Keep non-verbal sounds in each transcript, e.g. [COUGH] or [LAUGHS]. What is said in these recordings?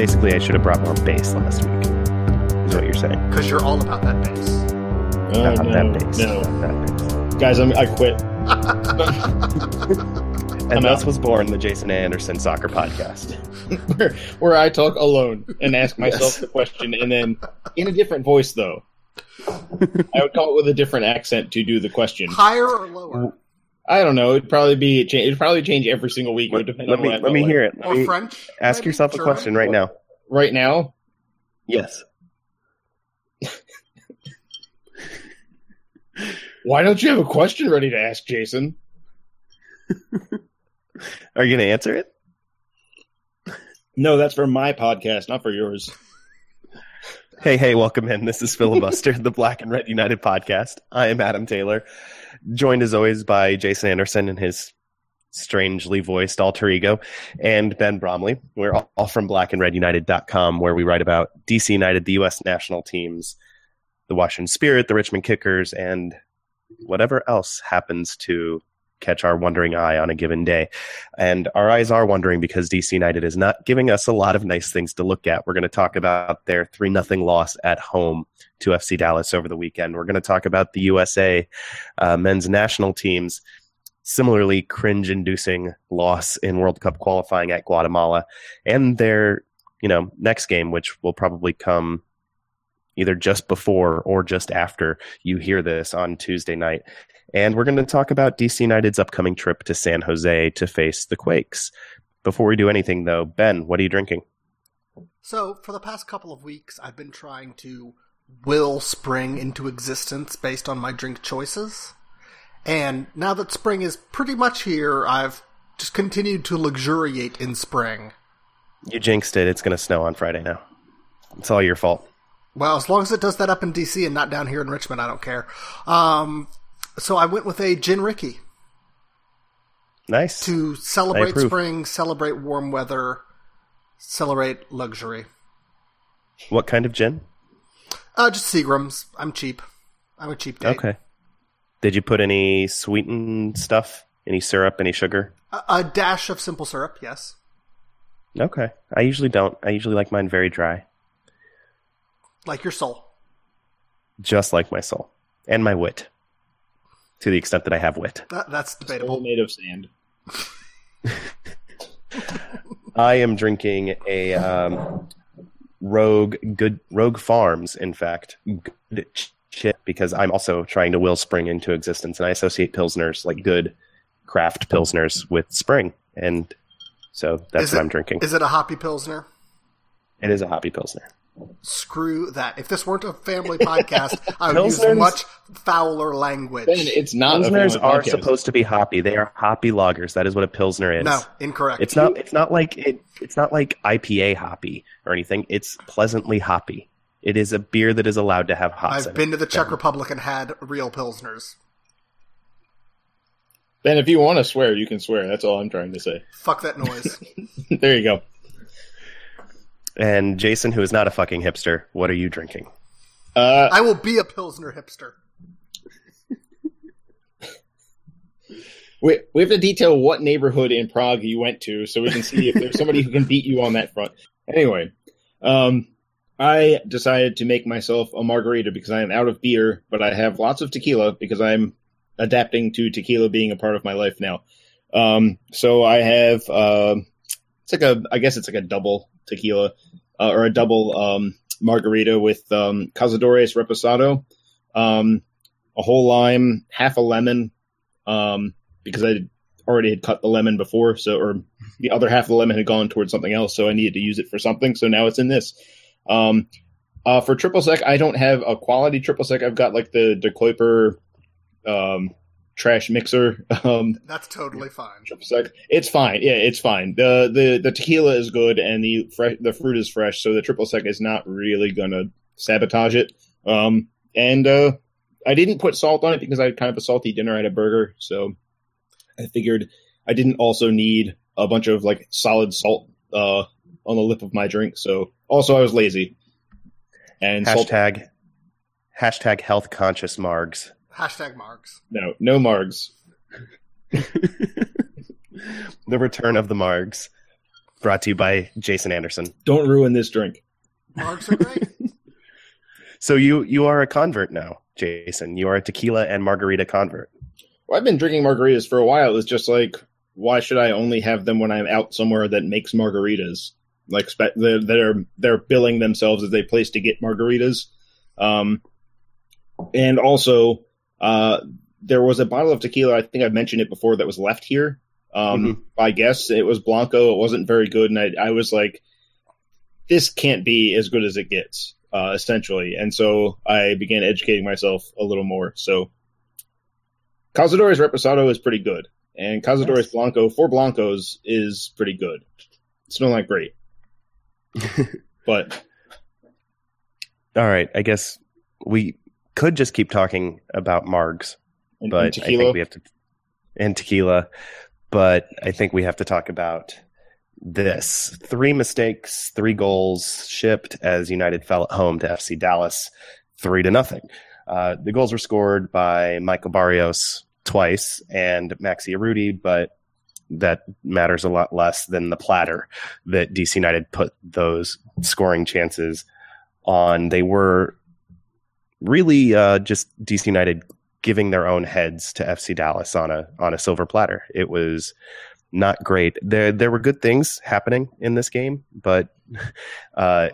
Basically, I should have brought more bass last week. Is what you're saying? Because you're all about that bass. Oh, Not no, that bass. no. Not that bass. Guys, I'm, I quit. [LAUGHS] And I'm thus out. was born the Jason Anderson Soccer Podcast. [LAUGHS] where, where I talk alone and ask [LAUGHS] myself Yes. the question, and then in a different voice, though. I would come up with a different accent to do the question. Higher or lower? I don't know. It'd probably be cha- it'd probably change every single week. It would Let, depend let on me what let me hear it. Let Or me French? ask maybe? yourself a German? question right now. right now. Yes. [LAUGHS] Why don't you have a question ready to ask, Jason? [LAUGHS] Are you going to answer it? No, that's for my podcast, not for yours. Hey, hey, welcome in. This is Filibuster, the Black and Red United podcast. I am Adam Taylor, joined as always by Jason Anderson and his strangely voiced alter ego, and Ben Bromley. We're all, from blackandredunited.com, where we write about DC United, the U.S. national teams, the Washington Spirit, the Richmond Kickers, and whatever else happens to catch our wandering eye on a given day. And our eyes are wandering because DC United is not giving us a lot of nice things to look at. We're going to talk about their 3 0 loss at home to FC Dallas over the weekend. We're going to talk about the USA uh, men's national teams similarly cringe inducing loss in World Cup qualifying at Guatemala and their, you know, next game, which will probably come either just before or just after you hear this on Tuesday night. And we're going to talk about DC United's upcoming trip to San Jose to face the Quakes. Before we do anything, though, Ben, what are you drinking? So, for the past couple of weeks, I've been trying to will spring into existence based on my drink choices. And now that spring is pretty much here, I've just continued to luxuriate in spring. You jinxed it. It's going to snow on Friday now. It's all your fault. Well, as long as it does that up in DC and not down here in Richmond, I don't care. Um, so I went with a Gin Ricky Nice. to celebrate spring, celebrate warm weather, celebrate luxury. What kind of gin? Uh, just Seagram's. I'm cheap. I'm a cheap date. Okay. Did you put any sweetened stuff? Any syrup? Any sugar? A, a dash of simple syrup, yes. Okay. I usually don't. I usually like mine very dry, Like your soul. just like my soul and my wit, to the extent that I have wit. That, that's All debatable. made of sand. [LAUGHS] I am drinking a um, Rogue Good Rogue Farms, in fact, good shit because I'm also trying to will spring into existence, and I associate pilsners like good craft pilsners with spring, and so that's Is what it- I'm drinking. Is it a hoppy pilsner? it is a hoppy pilsner. Screw that. If this weren't a family podcast, I would use much fouler language. Ben, it's not. a Pilsners family are podcast. supposed to be hoppy. They are hoppy lagers. That is what a pilsner is. no, incorrect. It's not. It's not like it. It's not like IPA hoppy or anything. It's pleasantly hoppy. It is a beer that is allowed to have hops. I've it. been to the Czech Republic and had real pilsners. Ben, if you want to swear, you can swear. That's all I'm trying to say. Fuck that noise. [LAUGHS] there you go. And Jason, who is not a fucking hipster, what are you drinking? Uh, I will be a pilsner hipster. we, we have to detail what neighborhood in Prague you went to so we can see if there's somebody who can beat you on that front. Anyway, um, I decided to make myself a margarita because I am out of beer, but I have lots of tequila because I'm adapting to tequila being a part of my life now. Um, so I have, um it's like a, I guess it's like a double tequila, uh, or a double, um, margarita with, um, Cazadores Reposado, um, a whole lime, half a lemon, um, because I already had cut the lemon before, so or the other half of the lemon had gone towards something else, so I needed to use it for something. So now it's in this. Um, uh, for triple sec, I don't have a quality triple sec. I've got like the DeKuyper, um, trash mixer. [LAUGHS] Um, That's totally fine. triple sec. It's fine. Yeah, it's fine. the the The tequila is good, and the fre- the fruit is fresh, so the triple sec is not really gonna sabotage it. Um, and uh, I didn't put salt on it because I had kind of a salty dinner at a burger, so I figured I didn't also need a bunch of like solid salt uh, on the lip of my drink. So also I was lazy. And salt, Hashtag hashtag health conscious margs. Hashtag marks. no, no margs. the return of the margs. Brought to you by Jason Anderson. Don't ruin this drink. Marks are great. [LAUGHS] So you you are a convert now, Jason. You are a tequila and margarita convert. Well, I've been drinking margaritas for a while. It's just like, why should I only have them when I'm out somewhere that makes margaritas? Like spe- they're they're, they're billing themselves as a place to get margaritas. Um, and also, uh, there was a bottle of tequila. I think I mentioned it before that was left here. Um, Mhm. by guess it was Blanco. It wasn't very good, and I, I was like, this can't be as good as it gets, uh, essentially. And so I began educating myself a little more. So Cazadores Reposado is pretty good, and Cazadores Nice. Blanco for Blancos is pretty good. It's not like great, [LAUGHS] but All right, I guess we could just keep talking about margs, and, but and I think we have to and tequila, but I think we have to talk about this. Three mistakes, three goals shipped as United fell at home to FC Dallas, three to nothing. Uh, the goals were scored by Michael Barrios twice and Maxi Urruti, but that matters a lot less than the platter that DC United put those scoring chances on. They were really uh, just DC United giving their own heads to FC Dallas on a on a silver platter. It was not great. There there were good things happening in this game, but [LAUGHS] uh,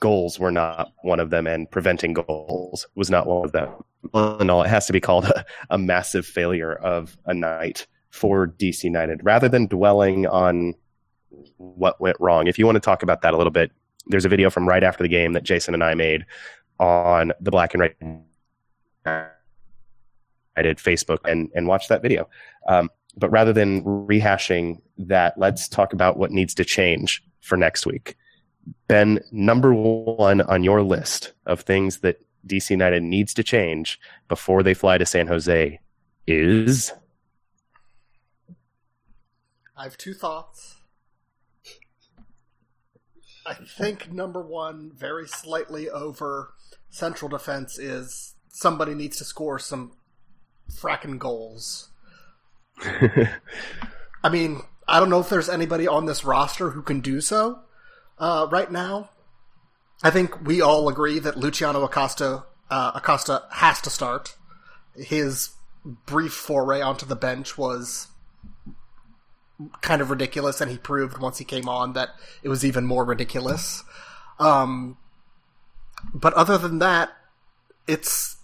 goals were not one of them, and preventing goals was not one of them. All in all, it has to be called a, a massive failure of a night for DC United. Rather than dwelling on what went wrong, if you want to talk about that a little bit, there's a video from right after the game that Jason and I made on the Black and Red United Facebook and and watch that video. Um, but rather than rehashing that, let's talk about what needs to change for next week. Ben, number one on your list of things that DC United needs to change before they fly to San Jose is I have two thoughts. I think number one, very slightly over central defense, is somebody needs to score some fracking goals. [LAUGHS] I mean, I don't know if there's anybody on this roster who can do so uh, right now. I think we all agree that Luciano Acosta uh, Acosta has to start. His brief foray onto the bench was kind of ridiculous, and he proved once he came on that it was even more ridiculous. Um, but other than that, it's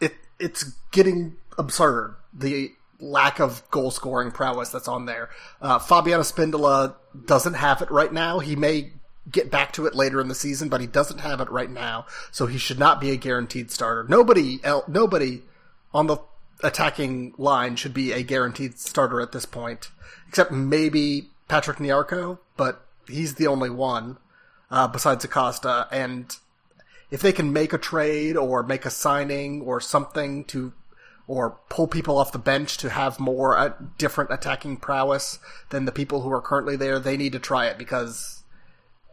it it's getting absurd. The lack of goal scoring prowess that's on there. Uh, Fabián Espindola doesn't have it right now. He may get back to it later in the season, but he doesn't have it right now, so he should not be a guaranteed starter. Nobody, el- nobody on the attacking line should be a guaranteed starter at this point, except maybe Patrick Nyarko, but he's the only one uh, besides Acosta. And if they can make a trade or make a signing or something to or pull people off the bench to have more uh, different attacking prowess than the people who are currently there, they need to try it because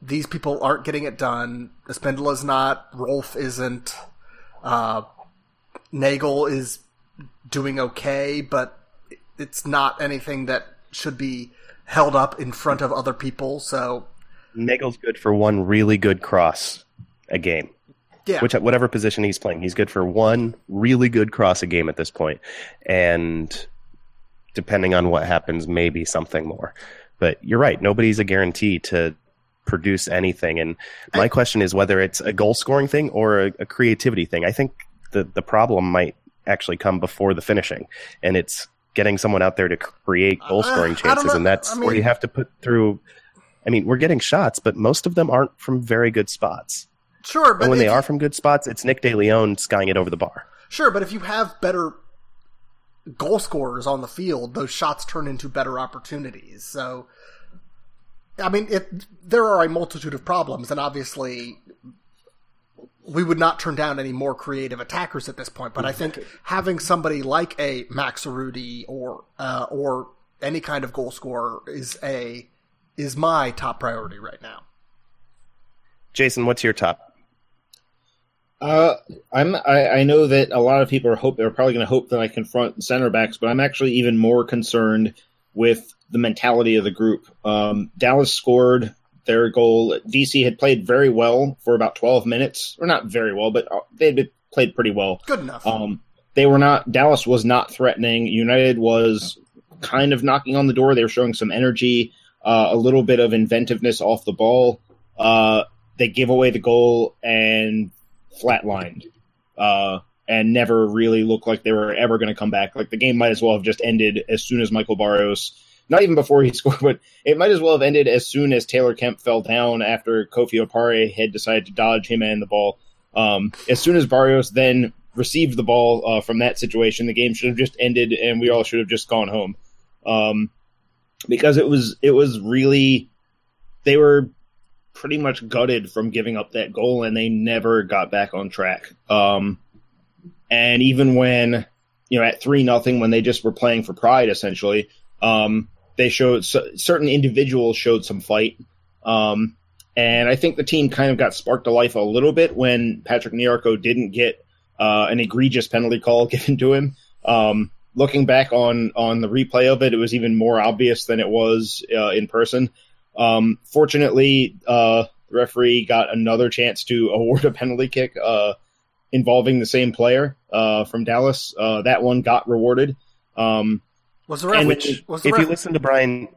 these people aren't getting it done. Espindola's not. Rolf isn't. Uh, Nagel is doing okay, but it's not anything that should be held up in front of other people. So Nagel's good for one really good cross a game. yeah, Which whatever position he's playing, he's good for one really good cross a game at this point. and depending on what happens, maybe something more. But you're right; nobody's a guarantee to produce anything. And my question is whether it's a goal scoring thing or a, a creativity thing. I think the the problem might actually come before the finishing, and it's getting someone out there to create goal scoring Uh, chances, and that's I where you have to put through. I mean, we're getting shots, but most of them aren't from very good spots. sure. But And when they you- are from good spots, it's Nick De Leon skying it over the bar. Sure, but if you have better goal scorers on the field, those shots turn into better opportunities. So, I mean, it, there are a multitude of problems, and obviously, we would not turn down any more creative attackers at this point. But I think having somebody like a Max Urruti or uh, or any kind of goal scorer is a is my top priority right now. Jason, what's your top? Uh, I'm. I, I know that a lot of people are hope they're probably going to hope that I confront center backs, but I'm actually even more concerned with the mentality of the group. Um, Dallas scored their goal. DC had played very well for about 12 minutes, or not very well, but uh, they had played pretty well. Good enough. Um, they were not. Dallas was not threatening. United was kind of knocking on the door. They were showing some energy, uh, a little bit of inventiveness off the ball. Uh, they give away the goal and flatlined, uh, and never really looked like they were ever going to come back. Like the game might as well have just ended as soon as Michael Barrios, not even before he [LAUGHS] scored, but it might as well have ended as soon as Taylor Kemp fell down after Kofi Opare had decided to dodge him and the ball. Um, as soon as Barrios then received the ball uh, from that situation, the game should have just ended, and we all should have just gone home. Um, because it was it was really they were pretty much gutted from giving up that goal, and they never got back on track. Um, and even when you know at three nothing, when they just were playing for pride, essentially, um, they showed certain individuals showed some fight. Um, and I think the team kind of got sparked to life a little bit when Patrick Nyarko didn't get uh, an egregious penalty call [LAUGHS] given to him. Um, looking back on on the replay of it, it was even more obvious than it was uh, in person. Um, fortunately, uh, the referee got another chance to [LAUGHS] award a penalty kick uh, involving the same player uh, from Dallas. Uh, that one got rewarded. Um, was the ref? Which, was the if ref- you listen to Brian,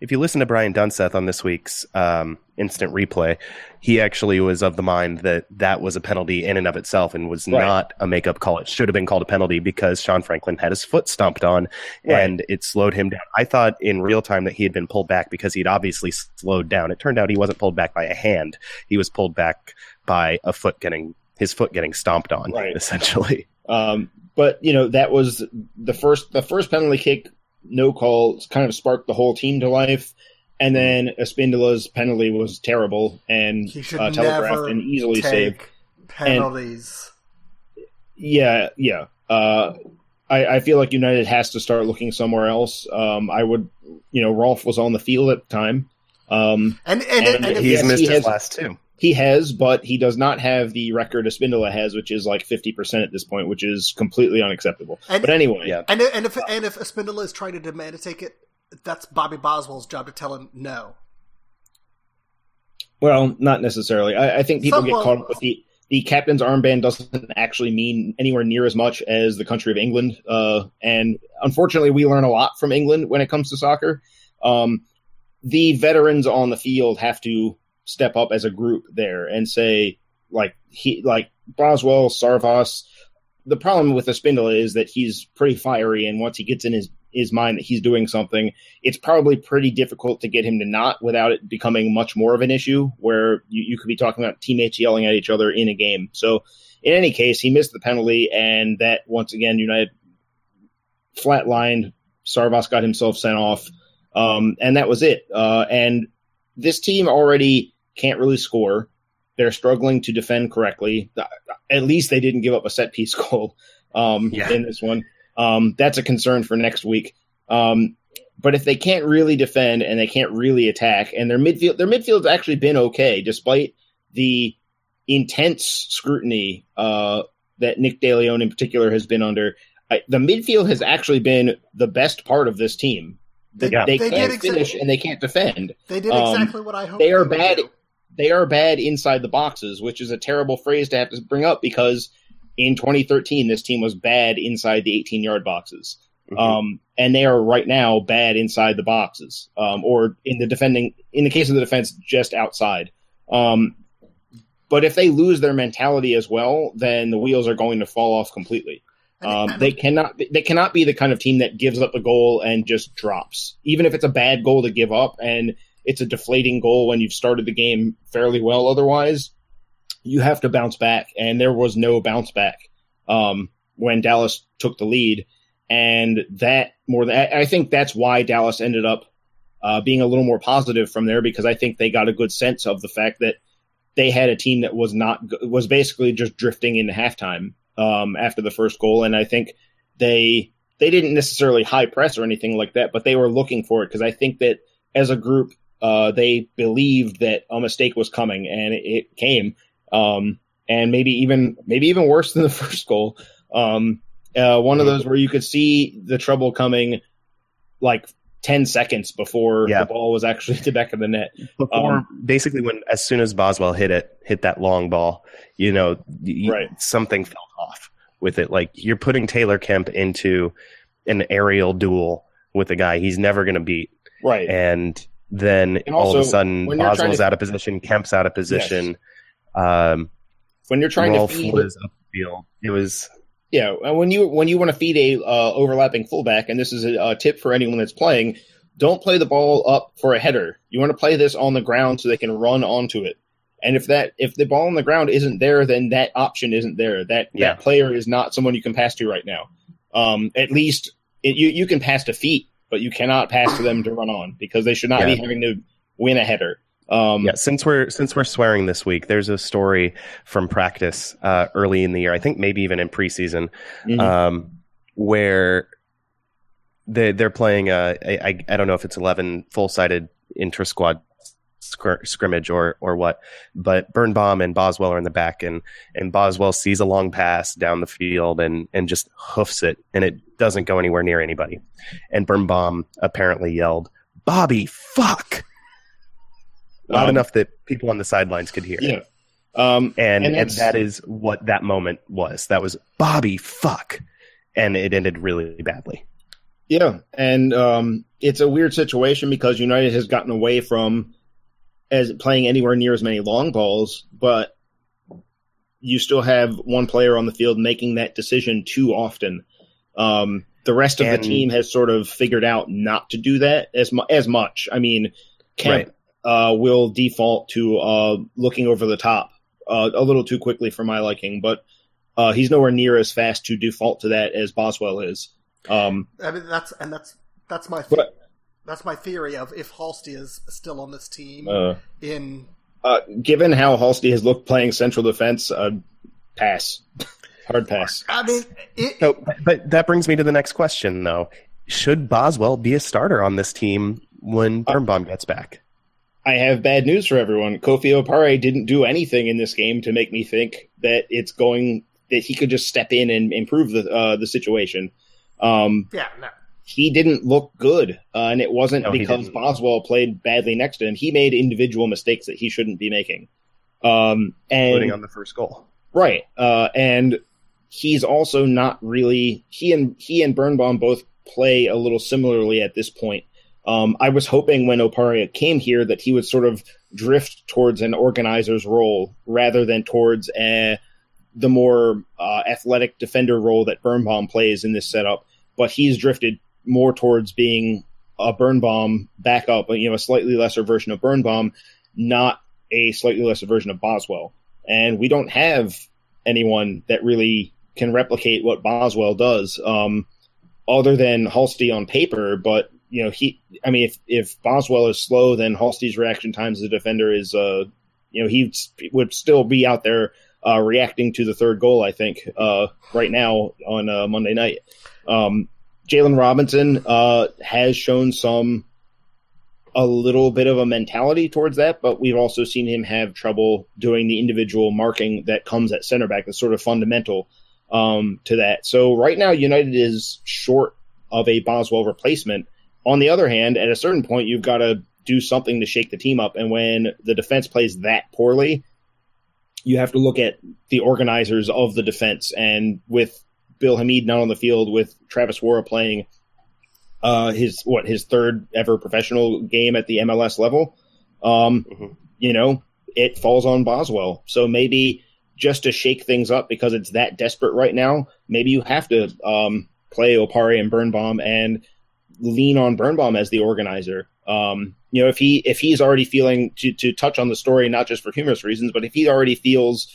if you listen to Brian Dunseth on this week's um, instant replay, he actually was of the mind that that was a penalty in and of itself and was Right. not a makeup call. It should have been called a penalty because Sean Franklin had his foot stomped on Right. and it slowed him down. I thought in real time that he had been pulled back because he'd obviously slowed down. It turned out he wasn't pulled back by a hand. He was pulled back by a foot getting his foot getting stomped on, Right. essentially. Um, but you know that was the first the first penalty kick, no call, kind of sparked the whole team to life. And then Espindola's penalty was terrible and he should uh, telegraphed never and easily take saved. penalties. Yeah, yeah. Uh, I, I feel like United has to start looking somewhere else. Um, I would, you know, Rolf was on the field at the time. Um, and and, and and, if, He's Yes, missed he his has- last two. He has, but he does not have the record Espindola has, which is like fifty percent at this point, which is completely unacceptable. And- but anyway, Yeah. and and if and if Espindola is trying to demand to take it, that's Bobby Boswell's job to tell him no. Well, not necessarily. I, I think people Somewhat. get caught up with the the captain's armband doesn't actually mean anywhere near as much as the country of England. Uh, and unfortunately, we learn a lot from England when it comes to soccer. Um, the veterans on the field have to step up as a group there and say, like he, like Boswell, Sarvas. The problem with Espindola is that he's pretty fiery, and once he gets in his his mind that he's doing something, it's probably pretty difficult to get him to not without it becoming much more of an issue where you, you could be talking about teammates yelling at each other in a game. So in any case, he missed the penalty and that once again, United flatlined. Sarvas got himself sent off. Um, and that was it. Uh, and this team already can't really score. They're struggling to defend correctly. At least they didn't give up a set piece [LAUGHS] goal um, Yeah. in this one. Um, that's a concern for next week. Um, but if they can't really defend and they can't really attack, and their midfield, their midfield's actually been okay despite the intense scrutiny uh, that Nick DeLeon in particular has been under. I, the midfield has actually been the best part of this team. They, They- they they can't did exa- finish and they can't defend. They did Um, exactly what I hoped. they are would bad. do. They are bad inside the boxes, which is a terrible phrase to have to bring up because in 2013 this team was bad inside the 18 yard boxes. Mhm. Um, and they are right now bad inside the boxes, um, or in the defending, in the case of the defense, just outside. Um, but if they lose their mentality as well, then the wheels are going to fall off completely. Um, they cannot, they cannot be the kind of team that gives up a goal and just drops, even if it's a bad goal to give up and it's a deflating goal when you've started the game fairly well. Otherwise, you have to bounce back, and there was no bounce back um, when Dallas took the lead. and that more than I think that's why Dallas ended up uh, being a little more positive from there because I think they got a good sense of the fact that they had a team that was not was basically just drifting into halftime um, after the first goal, and I think they they didn't necessarily high press or anything like that, but they were looking for it because I think that as a group uh, they believed that a mistake was coming, and it, it came, um, and maybe even maybe even worse than the [LAUGHS] first goal. Um, uh, one of those where you could see the trouble coming, like 10 seconds before Yeah. the ball was actually [LAUGHS] at the back of the net. Before Um, basically when as soon as Boswell hit it, hit that long ball, you know, Right. something felt off with it. Like you're putting Taylor Kemp into an aerial duel with a guy he's never going to beat, Right. and then And all of a sudden Boswell's to- out of position, Kemp's out of position. Um, when you're trying Rolf to feed, was upfield. It was yeah, when you when you want to feed a uh, overlapping fullback, and this is a, a tip for anyone that's playing, don't play the ball up for a header. You want to play this on the ground so they can run onto it. And if that if the ball on the ground isn't there, then that option isn't there. That Yeah. that player is not someone you can pass to right now. Um, at least it, you you can pass to feet, but you cannot pass to them to run on because they should not Yeah. be having to win a header. Um, Yeah, since we're since we're swearing this week, there's a story from practice uh, early in the year. I think maybe even in preseason, mhm. um, where they they're playing. A, I I- I don't know if it's eleven full sided inter squad scr- scrimmage or or what, but Birnbaum and Boswell are in the back, and and Boswell sees a long pass down the field and and just hoofs it, and it doesn't go anywhere near anybody, and Birnbaum apparently yelled, "Bobby, fuck!" Loud Um, enough that people on the sidelines could hear. yeah. Um, And, And and that is what that moment was. That was Bobby fuck. And it ended really badly. Yeah, and um, it's a weird situation because United has gotten away from as playing anywhere near as many long balls, but you still have one player on the field making that decision too often. Um, the rest of And- the team has sort of figured out not to do that as mu- as much. I mean, Kemp uh, will default to uh, looking over the top uh, a little too quickly for my liking, but uh, he's nowhere near as fast to default to that as Boswell is. Um, I mean, that's and that's that's my But- that's my theory of if Halsey is still on this team uh, in Uh, given how Halsey has looked playing central defense, uh, pass, [LAUGHS] hard pass. I mean, it, So, but that brings me to the next question, though. Should Boswell be a starter on this team when Birnbaum gets back? I have bad news for everyone. Kofi Opare didn't do anything in this game to make me think that it's going that he could just step in and improve the uh, the situation. Um, yeah, no. he didn't look good, uh, and it wasn't No, because. Boswell played badly next to him. He made individual mistakes that he shouldn't be making. Um, and Including on the first goal. Right. Uh, and he's also not really he and he and Birnbaum both play a little similarly at this point. Um, I was hoping when Opare came here that he would sort of drift towards an organizer's role rather than towards a, the more uh, athletic defender role that Birnbaum plays in this setup. But he's drifted more towards being a Birnbaum backup, you know, a slightly lesser version of Birnbaum, not a slightly lesser version of Boswell and we don't have anyone that really can replicate what Boswell does, um, other than Halsey on paper. But you know, he, I mean, if if Boswell is slow, then Halsey's reaction times as a defender is, uh, you know, he would still be out there uh, reacting to the third goal. I think uh, right now on uh, Monday night, um, Jalen Robinson uh, has shown some a little bit of a mentality towards that, but we've also seen him have trouble doing the individual marking that comes at center back. That's sort of fundamental um, to that. So right now, United is short of a Boswell replacement. On the other hand, at a certain point, you've got to do something to shake the team up. And when the defense plays that poorly, you have to look at the organizers of the defense. And with Bill Hamid not on the field, with Travis Worra playing uh, his what his third ever professional game at the MLS level. Um, Mhm. You know, it falls on Boswell. So maybe just to shake things up because it's that desperate right now, maybe you have to um, play Opare and Birnbaum and lean on Birnbaum as the organizer. Um, you know, if he if he's already feeling to to touch on the story, not just for humorous reasons, but if he already feels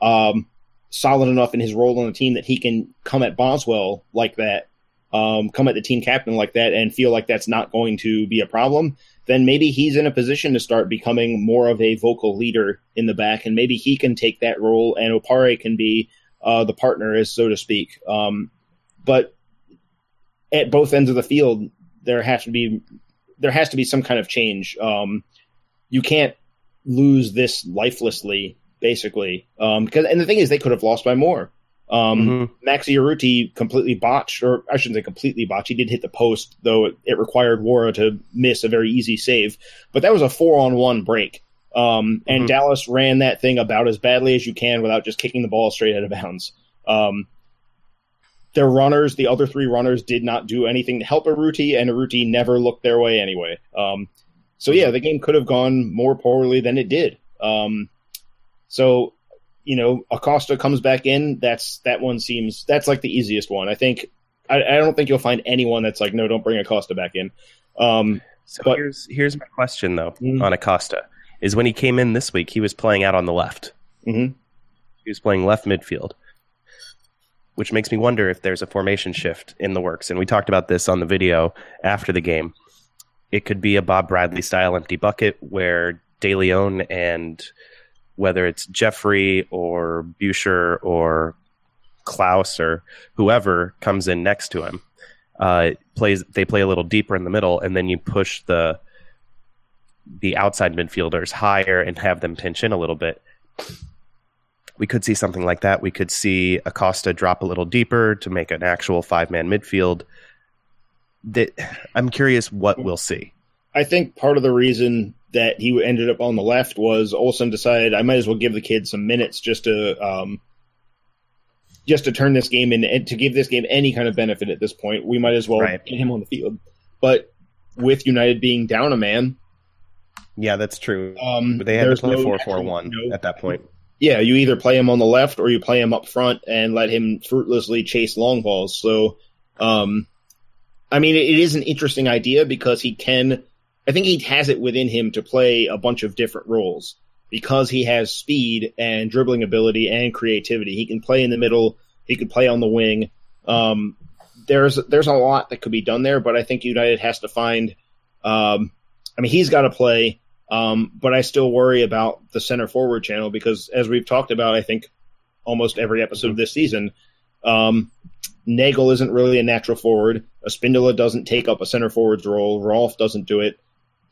um, solid enough in his role on the team that he can come at Boswell like that, um, come at the team captain like that and feel like that's not going to be a problem, then maybe he's in a position to start becoming more of a vocal leader in the back, and maybe he can take that role, and Opare can be uh, the partner, as so to speak. Um, but at both ends of the field, there has to be there has to be some kind of change. Um, you can't lose this lifelessly, basically. Um, because and the thing is, they could have lost by more. Um, mm-hmm. Maxi Urruti completely botched, or I shouldn't say completely botched. He did hit the post, though it, it required Worra to miss a very easy save. But that was a four on one break. Um, and mm-hmm. Dallas ran that thing about as badly as you can without just kicking the ball straight out of bounds. Um, their runners, the other three runners, did not do anything to help Urruti, and Urruti never looked their way anyway. Um, so yeah, the game could have gone more poorly than it did. Um, so you know, Acosta comes back in. That's that one seems that's like the easiest one. I think. I, I don't think you'll find anyone that's like, no, don't bring Acosta back in. Um, so but, here's here's my question though mm-hmm. on Acosta is when he came in this week, he was playing out on the left. Mm-hmm. He was playing left midfield which makes me wonder if there's a formation shift in the works. And we talked about this on the video after the game. It could be a Bob Bradley style empty bucket where De Leon and whether it's Jeffrey or Buescher or Klaus or whoever comes in next to him, uh, plays they play a little deeper in the middle, and then you push the the outside midfielders higher and have them pinch in a little bit we could see something like that. We could see Acosta drop a little deeper to make an actual five man midfield. That I'm curious what we'll see. I think part of the reason that he ended up on the left was Olsen decided I might as well give the kid some minutes just to um, just to turn this game in and to give this game any kind of benefit at this point. We might as well right. get him on the field. But with United being down a man, yeah, that's true. Um, they had to play no four four one at that point yeah, you either play him on the left or you play him up front and let him fruitlessly chase long balls. So, um, I mean, it is an interesting idea because he can, I think he has it within him to play a bunch of different roles because he has speed and dribbling ability and creativity. He can play in the middle. He could play on the wing. Um, there's, there's a lot that could be done there, but I think United has to find, um, I mean, he's got to play um, but I still worry about the center forward channel because, as we've talked about, I think almost every episode of this season, um, Nagel isn't really a natural forward. Espindola doesn't take up a center forward's role. Rolf doesn't do it.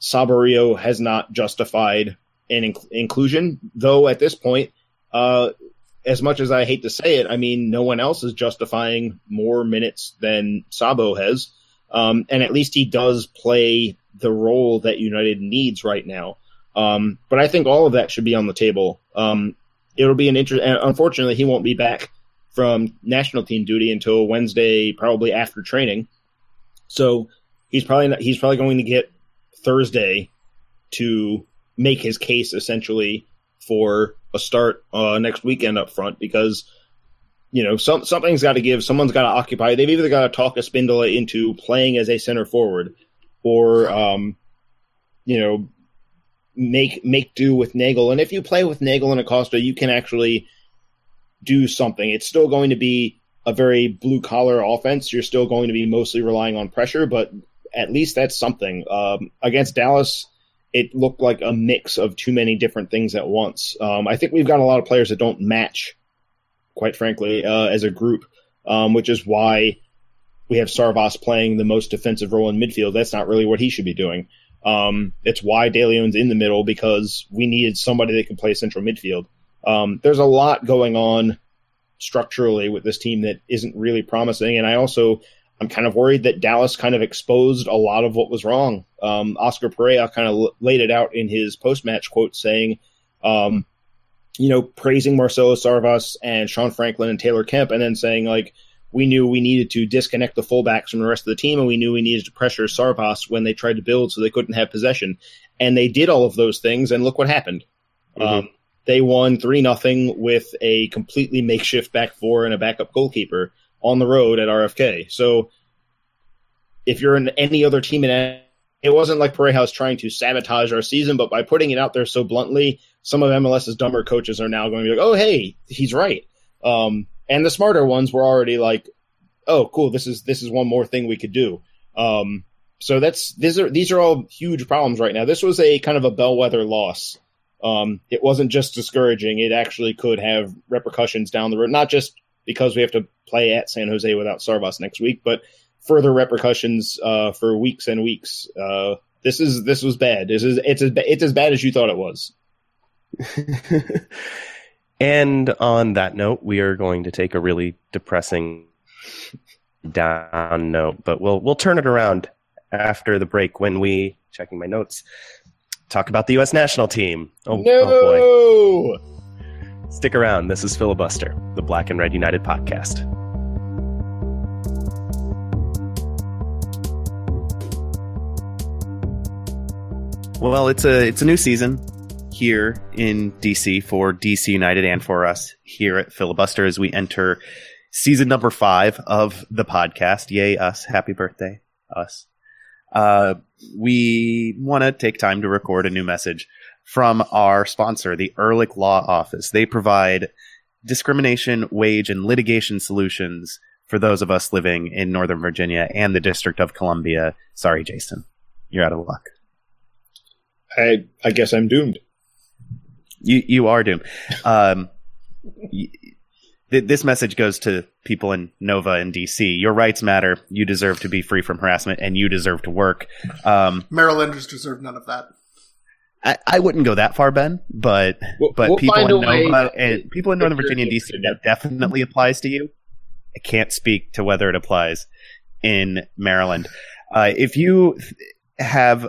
Saborio has not justified an inc- inclusion, though at this point, uh, as much as I hate to say it, I mean, no one else is justifying more minutes than Sabo has. Um, and at least he does play the role that United needs right now. Um, but I think all of that should be on the table. Um, it'll be an interest. Unfortunately, he won't be back from national team duty until Wednesday, probably after training. So he's probably not, he's probably going to get Thursday to make his case essentially for a start uh, next weekend up front because you know some something's got to give. Someone's got to occupy. They've either got to talk a Espindola into playing as a center forward or um, you know make make do with Nagel. And if you play with Nagel and Acosta, you can actually do something. It's still going to be a very blue collar offense. You're still going to be mostly relying on pressure, but at least that's something. Um, against Dallas, it looked like a mix of too many different things at once. Um, I think we've got a lot of players that don't match, quite frankly, uh, as a group, um, which is why we have Sarvas playing the most defensive role in midfield. That's not really what he should be doing. Um, it's why De Leon's in the middle because we needed somebody that could play central midfield. Um, there's a lot going on structurally with this team that isn't really promising, and I also I'm kind of worried that Dallas kind of exposed a lot of what was wrong. Um, Oscar Pareja kind of l- laid it out in his post match quote, saying, um, you know, praising Marcelo Sarvas and Sean Franklin and Taylor Kemp, and then saying like we knew we needed to disconnect the fullbacks from the rest of the team, and we knew we needed to pressure Sarvas when they tried to build so they couldn't have possession. And they did all of those things, and look what happened. Mm-hmm. Um, they won 3 nothing with a completely makeshift back four and a backup goalkeeper on the road at RFK. So if you're in any other team in it wasn't like Pareja trying to sabotage our season, but by putting it out there so bluntly, some of MLS's dumber coaches are now going to be like, "Oh, hey, he's right." Um, and the smarter ones were already like, oh, cool, this is this is one more thing we could do. Um, so that's these are these are all huge problems right now. This was a kind of a bellwether loss. Um, it wasn't just discouraging; it actually could have repercussions down the road. Not just because we have to play at San Jose without Sarvas next week, but further repercussions uh, for weeks and weeks. Uh, this is this was bad. This is it's as it's as bad as you thought it was. [LAUGHS] and on that note, we are going to take a really depressing down note, but we'll we'll turn it around after the break when we checking my notes talk about the U.S. national team. Oh, no! Oh boy! Stick around. This is filibuster, the Black and Red United podcast. Well, it's a it's a new season here in DC for DC United and for us here at Filibuster as we enter season number five of the podcast. Yay, us! Happy birthday, us! Uh, we want to take time to record a new message from our sponsor, the Ehrlich Law Office. They provide discrimination, wage, and litigation solutions for those of us living in Northern Virginia and the District of Columbia. Sorry, Jason, you're out of luck. I I guess I'm doomed. You you are doomed. Um, th- this message goes to people in Nova and DC. Your rights matter. You deserve to be free from harassment, and you deserve to work. Um, Marylanders deserve none of that. I, I wouldn't go that far, Ben, but we'll, but we'll people in Nova and people in Northern Virginia and DC that definitely applies to you. I can't speak to whether it applies in Maryland. Uh, if you have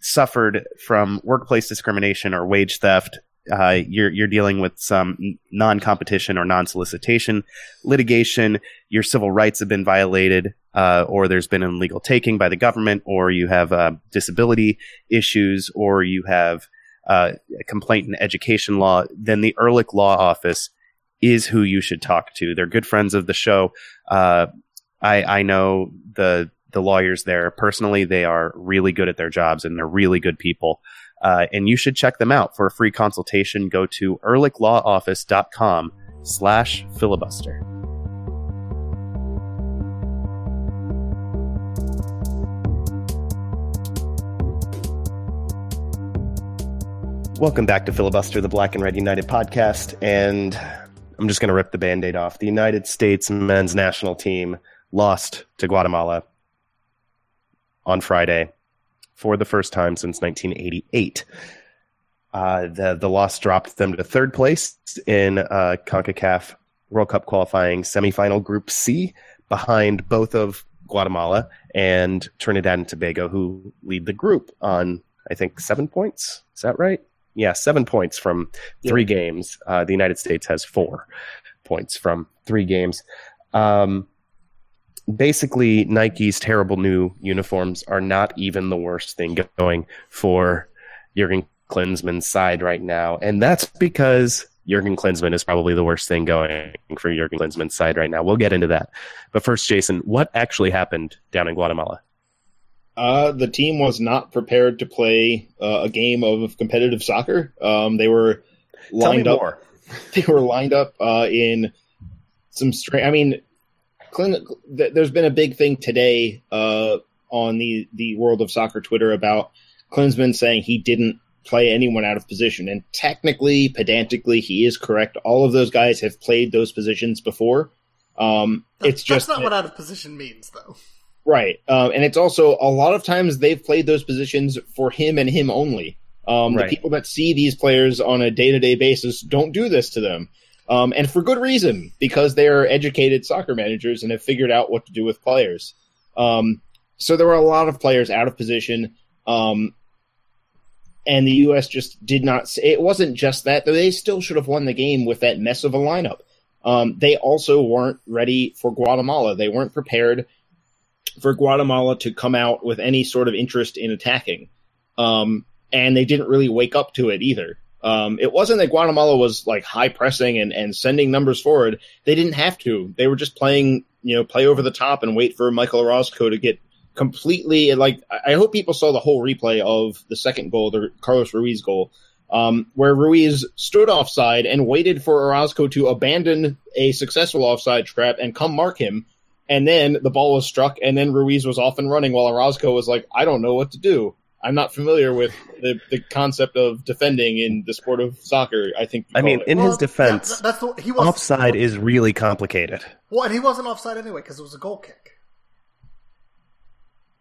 suffered from workplace discrimination or wage theft, uh, you're you're dealing with some non-competition or non-solicitation litigation. Your civil rights have been violated, uh, or there's been an illegal taking by the government, or you have uh, disability issues, or you have uh, a complaint in education law. Then the Ehrlich Law Office is who you should talk to. They're good friends of the show. Uh, I I know the the lawyers there personally. They are really good at their jobs and they're really good people. Uh, and you should check them out for a free consultation. Go to ehrlichlawoffice.com slash filibuster. Welcome back to Filibuster, the Black and Red United podcast. And I'm just going to rip the band aid off. The United States men's national team lost to Guatemala on Friday for the first time since 1988. Uh, the the loss dropped them to third place in uh, Concacaf World Cup qualifying semifinal Group C, behind both of Guatemala and Trinidad and Tobago, who lead the group on I think seven points. Is that right? Yeah, seven points from three yeah. games. Uh, the United States has four points from three games. Um, basically Nike's terrible new uniforms are not even the worst thing going for Jurgen Klinsmann's side right now. And that's because Jurgen Klinsmann is probably the worst thing going for Jurgen Klinsmann's side right now. We'll get into that. But first, Jason, what actually happened down in Guatemala? Uh, the team was not prepared to play uh, a game of competitive soccer. Um, they were lined up. More. [LAUGHS] They were lined up uh, in some strange. I mean, Clin- there's been a big thing today uh, on the the world of soccer Twitter about Klinsmann saying he didn't play anyone out of position, and technically, pedantically, he is correct. All of those guys have played those positions before. Um, it's just that's not what out of position means, though. Right, um, and it's also a lot of times they've played those positions for him and him only. Um, right. The people that see these players on a day to day basis don't do this to them. Um, and for good reason, because they are educated soccer managers and have figured out what to do with players. Um, so there were a lot of players out of position. Um, and the U.S. just did not. It wasn't just that; they still should have won the game with that mess of a lineup. Um, they also weren't ready for Guatemala. They weren't prepared for Guatemala to come out with any sort of interest in attacking, um, and they didn't really wake up to it either. Um, it wasn't that Guatemala was like high pressing and, and sending numbers forward. They didn't have to. They were just playing, you know, play over the top and wait for Michael Orozco to get completely like. I hope people saw the whole replay of the second goal, the Carlos Ruiz goal, um, where Ruiz stood offside and waited for Orozco to abandon a successful offside trap and come mark him. and then the ball was struck, and then Ruiz was off and running while Orozco was like, I don't know what to do. I'm not familiar with the, the concept of defending in the sport of soccer. I think. I mean, it. in Well, his defense, yeah, that's the, he was offside is really complicated. Well, and he wasn't offside anyway because it was a goal kick.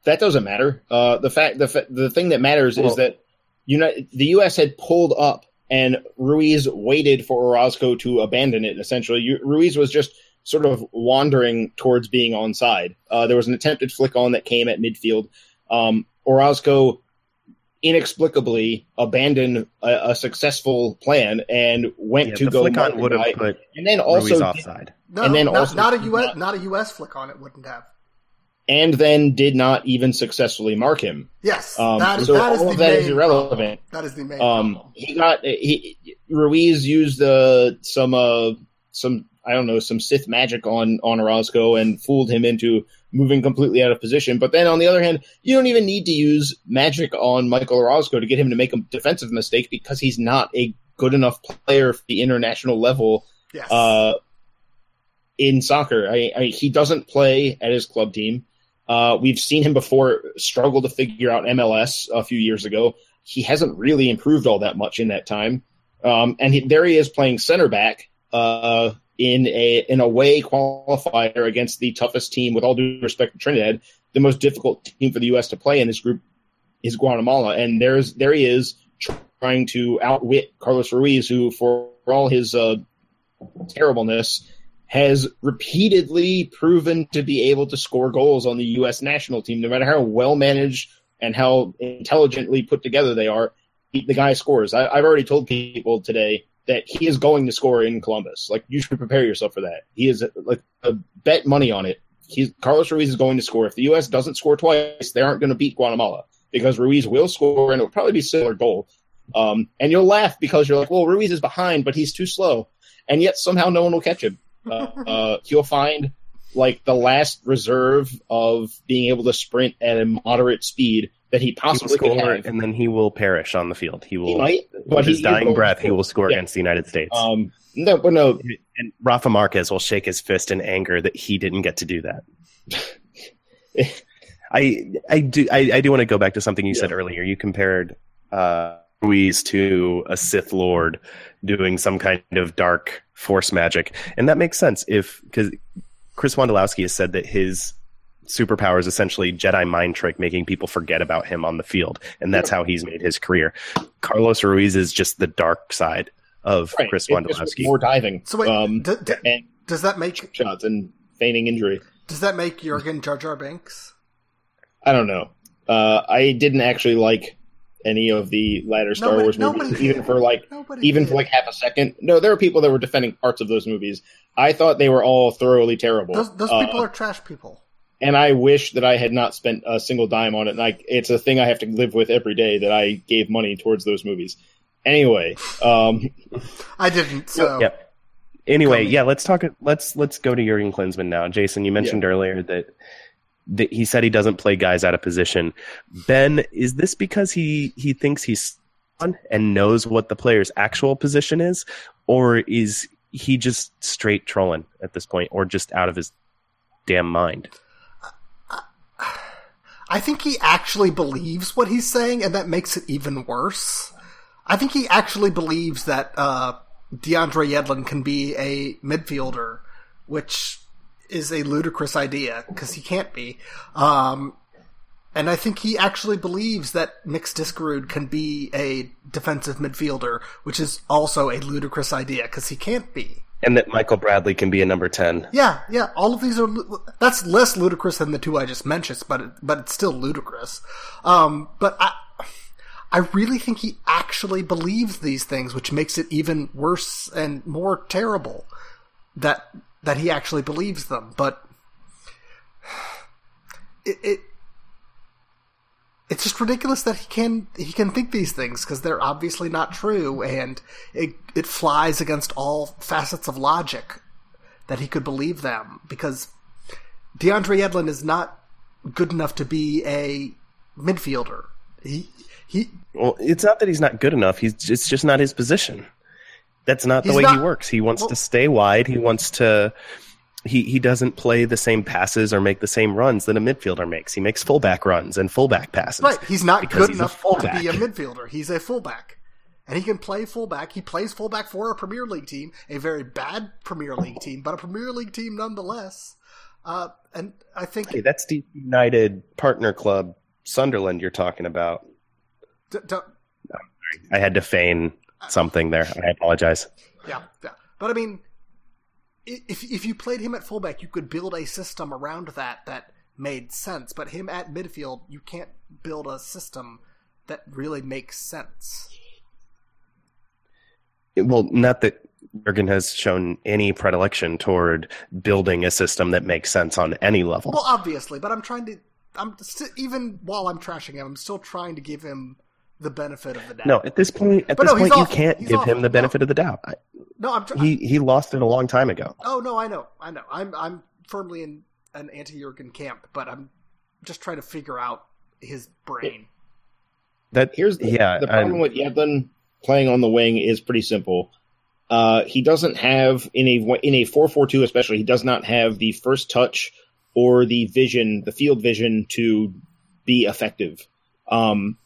that doesn't matter. Uh, the fact, the fa- the thing that matters Well- is that United, the U.S. had pulled up, and Ruiz waited for Orozco to abandon it. Essentially, you, Ruiz was just sort of wandering towards being onside. Uh, there was an attempted flick on that came at midfield. Um, Orozco inexplicably abandoned a, a successful plan and went Yeah, to the go flick on would have put and then Ruiz also offside. No, And then not, also not a US, not- not a US flick on it wouldn't have. and then did not even successfully mark him. Yes, Um, that, so that is all the of that main is irrelevant. Problem. That is the main. Um, problem. he got he Ruiz used uh, some uh, some I don't know some Sith magic on on Orozco and fooled him into moving completely out of position. But then on the other hand, you don't even need to use magic on Michael Orozco to get him to make a defensive mistake because he's not a good enough player for the international level Yes. uh, in soccer. I, I, he doesn't play at his club team. Uh, we've seen him before struggle to figure out MLS a few years ago. He hasn't really improved all that much in that time. Um, and he, there he is playing center back uh, in a in a way qualifier against the toughest team, with all due respect to Trinidad, the most difficult team for the U.S. to play in this group is Guatemala, and there's there he is trying to outwit Carlos Ruiz, who for all his uh, terribleness has repeatedly proven to be able to score goals on the U.S. national team, no matter how well managed and how intelligently put together they are. The guy scores. I, I've already told people today that he is going to score in Columbus. Like you should prepare yourself for that. He is like uh, bet money on it. He's Carlos Ruiz is going to score. If the U.S. doesn't score twice, they aren't going to beat Guatemala because Ruiz will score and it will probably be a similar goal. Um, and you'll laugh because you're like, well, Ruiz is behind, but he's too slow, and yet somehow no one will catch him. Uh, [LAUGHS] uh, he'll find like the last reserve of being able to sprint at a moderate speed that he He possibly could score, have. and then he will perish on the field. He will, He might, with his he- dying breath, he will score Yeah. against the United States. Um, no, but no, and Rafa Marquez will shake his fist in anger that he didn't get to do that. [LAUGHS] I I do I, I do want to go back to something you said earlier. You compared uh, Ruiz to a Sith Lord doing some kind of dark force magic, and that makes sense if because Chris Wondolowski has said that his superpower is essentially Jedi mind trick, making people forget about him on the field, and that's how he's made his career. Carlos Ruiz is just the dark side of right, Chris it's Wondolowski. more diving. so wait, um, d- d- and does that make shots and feigning injury. does that make Jurgen Jar Jar Binks? I don't know. Uh, I didn't actually like any of the latter Star Nobody- Wars nobody movies, did. even for like Nobody. even did. for like half a second. No, there were people that were defending parts of those movies. I thought they were all thoroughly terrible. those, those Uh, people are trash people. And I wish that I had not spent a single dime on it. And I, it's a thing I have to live with every day that I gave money towards those movies. Anyway, um, [LAUGHS] I didn't. So Yep. Anyway, yeah, let's talk. Let's let's go to Jurgen Klinsmann now. Jason, you mentioned earlier that that he said he doesn't play guys out of position. Ben, is this because he he thinks he's on and knows what the player's actual position is, or is he just straight trolling at this point, or just out of his damn mind? I think he actually believes what he's saying, and that makes it even worse. I think he actually believes that uh, DeAndre Yedlin can be a midfielder, which is a ludicrous idea because he can't be. Um, and I think he actually believes that Mix Diskerud can be a defensive midfielder, which is also a ludicrous idea because he can't be. And that Michael Bradley can be a number ten. Yeah, yeah. All of these are that's less ludicrous than the two I just mentioned, but it, but it's still ludicrous. Um, but I I really think he actually believes these things, which makes it even worse and more terrible that that he actually believes them. But [SIGHS] it. it it's just ridiculous that he can he can think these things because they're obviously not true, and it it flies against all facets of logic that he could believe them because DeAndre Yedlin is not good enough to be a midfielder. He he Well, it's not that he's not good enough. He's it's just not his position. That's not the way he works. He wants well- to stay wide. He wants to he he doesn't play the same passes or make the same runs that a midfielder makes. He makes fullback runs and fullback passes. Right. He's not good he's enough to be a midfielder. He's a fullback. And he can play fullback. He plays fullback for a Premier League team, a very bad Premier League team, but a Premier League team nonetheless. Uh, and I think Hey, that's the United partner club Sunderland you're talking about. d- d- I had to feign something there. I apologize. Yeah, yeah. But I mean, if if you played him at fullback, you could build a system around that that made sense. But him at midfield, you can't build a system that really makes sense. Well, not that Jurgen has shown any predilection toward building a system that makes sense on any level. Well, obviously, but I'm trying to. I'm st- even while I'm trashing him, I'm still trying to give him the benefit of the doubt. no, at this point, at But this no, point, you can't He's give awful. him the benefit No. of the doubt. I- no, I'm. Tr- He he lost it a long time ago. oh no, I know, I know. I'm I'm firmly in an anti-Jurgen camp, but I'm just trying to figure out his brain. That Here's the, yeah, the problem I'm- with Yedlin playing on the wing is pretty simple. Uh, he doesn't have in a in a four four two especially he does not have the first touch or the vision the field vision to be effective. Um,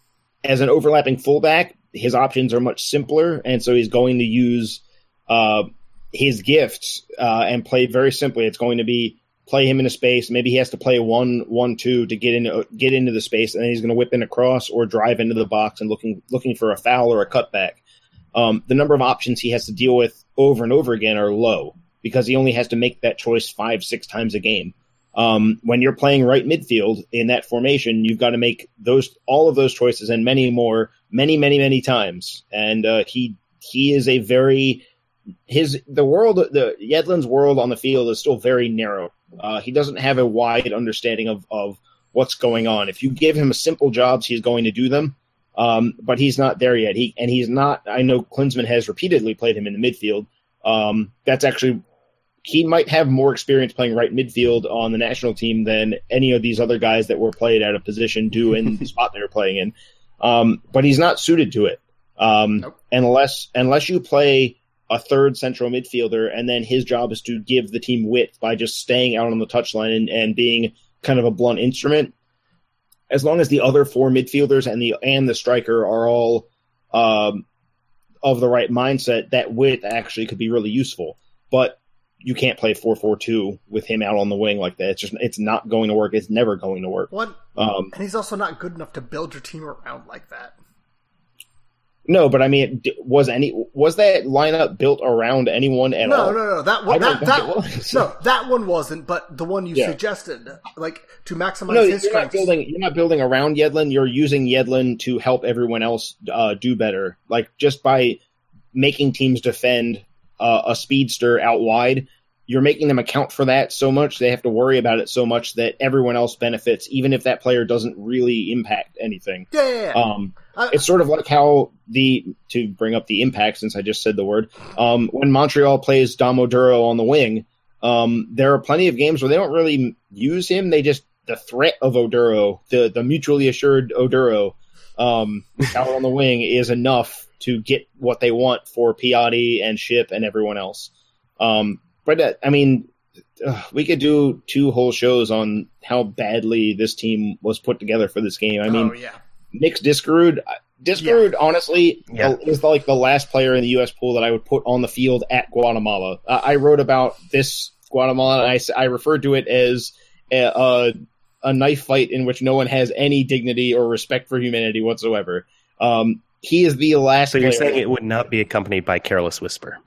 as an overlapping fullback, his options are much simpler, and so he's going to use uh, his gifts uh, and play very simply. It's going to be play him into space. Maybe he has to play one one two to get into get into the space, and then he's going to whip in a cross or drive into the box and looking looking for a foul or a cutback. Um, the number of options he has to deal with over and over again are low because he only has to make that choice five six times a game. Um, when you're playing right midfield in that formation, you've got to make those all of those choices and many more, many many many times. And uh, he he is a very his the world the Yedlin's world on the field is still very narrow. Uh, he doesn't have a wide understanding of of what's going on. If you give him simple jobs, he's going to do them. Um, but he's not there yet. He and he's not. I know Klinsmann has repeatedly played him in the midfield. Um, that's actually he might have more experience playing right midfield on the national team than any of these other guys that were played out of position do in the [LAUGHS] spot they were playing in. Um, but he's not suited to it. Um, Nope. unless unless you play a third central midfielder, and then his job is to give the team width by just staying out on the touchline and, and being kind of a blunt instrument. As long as the other four midfielders and the and the striker are all um, of the right mindset, that width actually could be really useful. But you can't play four four two with him out on the wing like that. It's just it's not going to work. It's never going to work. One, Um, and he's also not good enough to build your team around like that. No, but I mean, was any was that lineup built around anyone at No, all? no, no. no. That one, that, that [LAUGHS] no, that one wasn't. But the one you Yeah. suggested, like to maximize No, his you're not building. You're not building around Yedlin. You're using Yedlin to help everyone else uh, do better. Like just by making teams defend uh, a speedster out wide, you're making them account for that so much. They have to worry about it so much that everyone else benefits, even if that player doesn't really impact anything. Yeah, yeah, yeah. Um, I- it's sort of like how the to bring up the impact since I just said the word. Um, when Montreal plays Dom Oduro on the wing, um, there are plenty of games where they don't really use him. They just the threat of Oduro, the the mutually assured Oduro, um, out on the wing is enough to get what they want for Piatti and Shipp and everyone else. Um, but uh, I mean, uh, we could do two whole shows on how badly this team was put together for this game. I mean, oh yeah. Mix Diskerud. Diskerud, honestly, Yeah. is like the last player in the U.S. pool that I would put on the field at Guatemala. Uh, I wrote about this Guatemala, and I referred to it as a, a, a knife fight in which no one has any dignity or respect for humanity whatsoever. Um, he is the last So you're player. saying it would not be accompanied by careless whisper?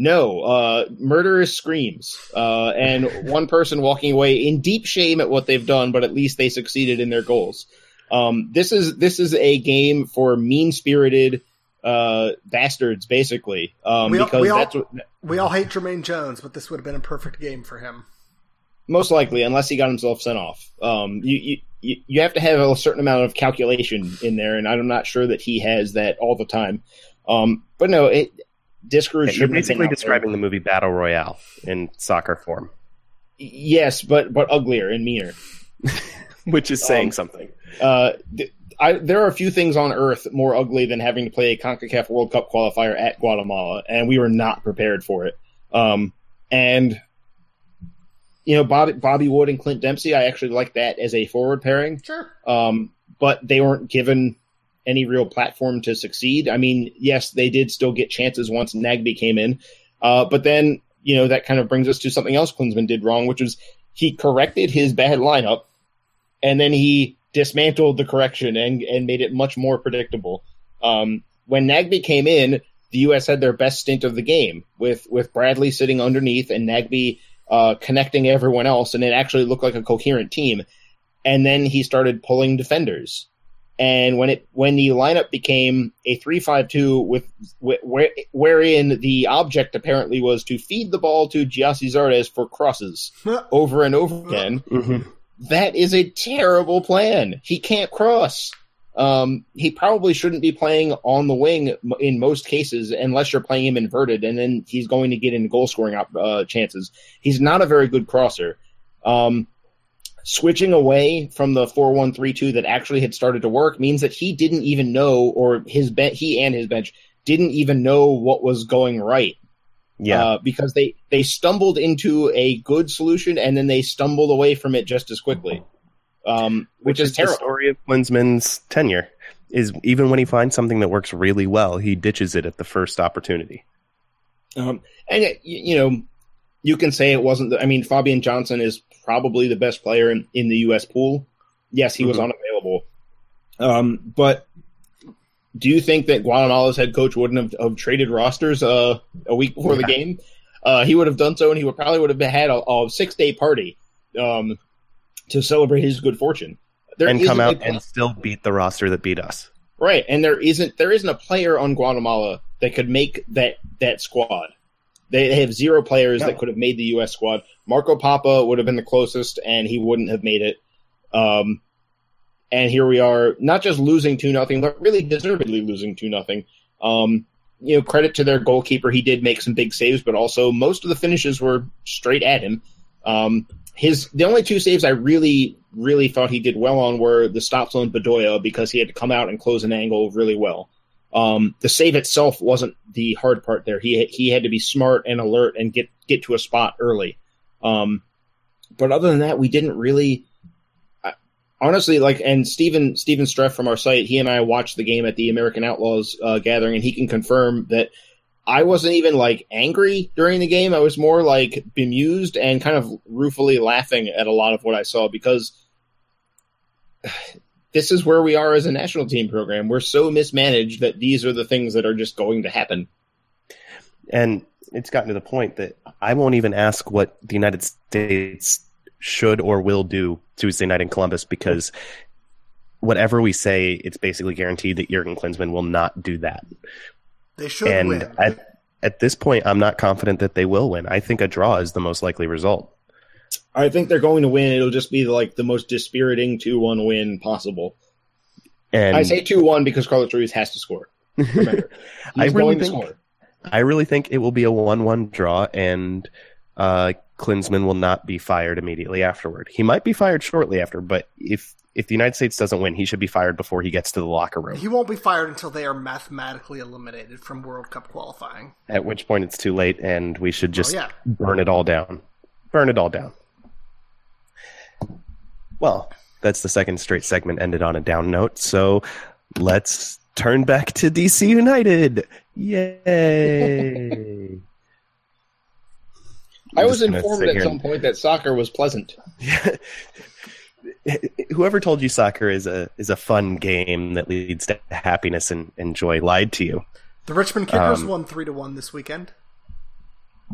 No, uh, murderous screams, uh, and [LAUGHS] one person walking away in deep shame at what they've done, but at least they succeeded in their goals. Um, this is this is a game for mean spirited uh, bastards, basically, um, We all- because we all- that's what, We all hate Jermaine Jones, but this would have been a perfect game for him. most likely, unless he got himself sent off. Um, you, you you you have to have a certain amount of calculation in there, and I'm not sure that he has that all the time. Um, but no, it Discourage You're shouldn't been basically describing the movie Battle Royale in soccer form, Yes, but but uglier and meaner. [LAUGHS] which is saying Um, something. Uh, th- I, there are a few things on earth more ugly than having to play a CONCACAF World Cup qualifier at Guatemala, and we were not prepared for it. Um, and you know, Bobby, Bobby Wood and Clint Dempsey, I actually like that as a forward pairing. Sure. Um, but they weren't given any real platform to succeed. I mean, yes, they did still get chances once Nagbe came in. Uh, but then, you know, that kind of brings us to something else Klinsmann did wrong, which was he corrected his bad lineup and then he dismantled the correction and, and made it much more predictable. Um, when Nagbe came in, the U.S. had their best stint of the game with, with Bradley sitting underneath and Nagbe uh, connecting everyone else, and it actually looked like a coherent team. And then he started pulling defenders. And when it when the lineup became a three five two with where, wherein the object apparently was to feed the ball to Gyasi Zardes for crosses [LAUGHS] over and over again, Mm-hmm. that is a terrible plan. He can't cross. Um, he probably shouldn't be playing on the wing in most cases, unless you're playing him inverted, and then he's going to get in goal scoring op- uh, chances. He's not a very good crosser. Um, switching away from the four one three two that actually had started to work means that he didn't even know, or his ben- he and his bench didn't even know what was going right Yeah. uh, because they they stumbled into a good solution and then they stumbled away from it just as quickly, um, which, is, the terrible. story of Klinsmann's tenure. Is even when he finds something that works really well, he ditches it at the first opportunity. Um, and you, you know, you can say it wasn't. The, I mean, Fabian Johnson is probably the best player in, in the U.S. pool. Yes, he was Mhm. unavailable, um, but. Do you think that Guatemala's head coach wouldn't have, have traded rosters uh, a week before the game? Uh, he would have done so, and he would probably would have had a, a six day party um, to celebrate his good fortune. There and come out and still beat the roster that beat us. Right, and there isn't there isn't a player on Guatemala that could make that that squad. They have zero players No. that could have made the U.S. squad. Marco Pappa would have been the closest, and he wouldn't have made it. Um, and here we are, not just losing two nothing, but really deservedly losing two nothing. Um, you know, credit to their goalkeeper; he did make some big saves, but also most of the finishes were straight at him. Um, his the only two saves I really really thought he did well on were the stops on Bedoya because he had to come out and close an angle really well. Um, the save itself wasn't the hard part there. He he had to be smart and alert and get get to a spot early. Um, but other than that, we didn't really. Honestly, like, and Stephen Stephen Streff from our site, he and I watched the game at the American Outlaws uh, gathering, and he can confirm that I wasn't even like angry during the game. I was more like bemused and kind of ruefully laughing at a lot of what I saw because this is where we are as a national team program. We're so mismanaged that these are the things that are just going to happen. And it's gotten to the point that I won't even ask what the United States should or will do Tuesday night in Columbus because whatever we say, it's basically guaranteed that Jurgen Klinsmann will not do that. They should and win. at, at this point, I'm not confident that they will win. I think a draw is the most likely result. I think they're going to win. It'll just be like the most dispiriting 2 1 win possible. And I say 2 1 because Carlos Ruiz has to score. Remember, [LAUGHS] I he's really going to think- score. I really think it will be a one-one draw, and uh, Klinsmann will not be fired immediately afterward. He might be fired shortly after, but if if the United States doesn't win, he should be fired before he gets to the locker room. he won't be fired until they are mathematically eliminated from World Cup qualifying. At which point, it's too late, and we should just Oh, yeah. burn it all down. Burn it all down. Well, that's the second straight segment ended on a down note. So let's turn back to DC United. Yay! [LAUGHS] I was informed at some and- point that soccer was pleasant. [LAUGHS] Whoever told you soccer is a is a fun game that leads to happiness and, and joy lied to you. The Richmond Kickers Um, won three to one this weekend.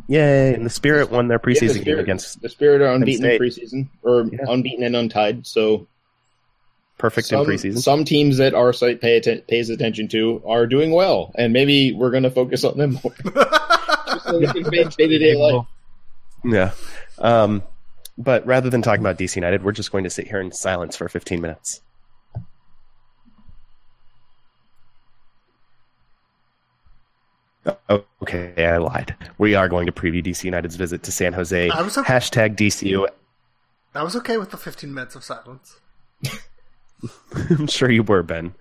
Yay! And the Spirit won their Yeah, the preseason game against the Spirit are unbeaten in preseason, or Yeah. unbeaten and untied. So perfect some, in preseason. some teams that our site pay atten- pays attention to are doing well, and maybe we're going to focus on them more. [LAUGHS] Just so we can make day to day life. Yeah. Um, but rather than talking about DC United, we're just going to sit here in silence for 15 minutes. Okay, I lied. We are going to preview DC United's visit to San Jose. I was okay. Hashtag DCU. I was okay with the 15 minutes of silence. [LAUGHS] I'm sure you were, Ben.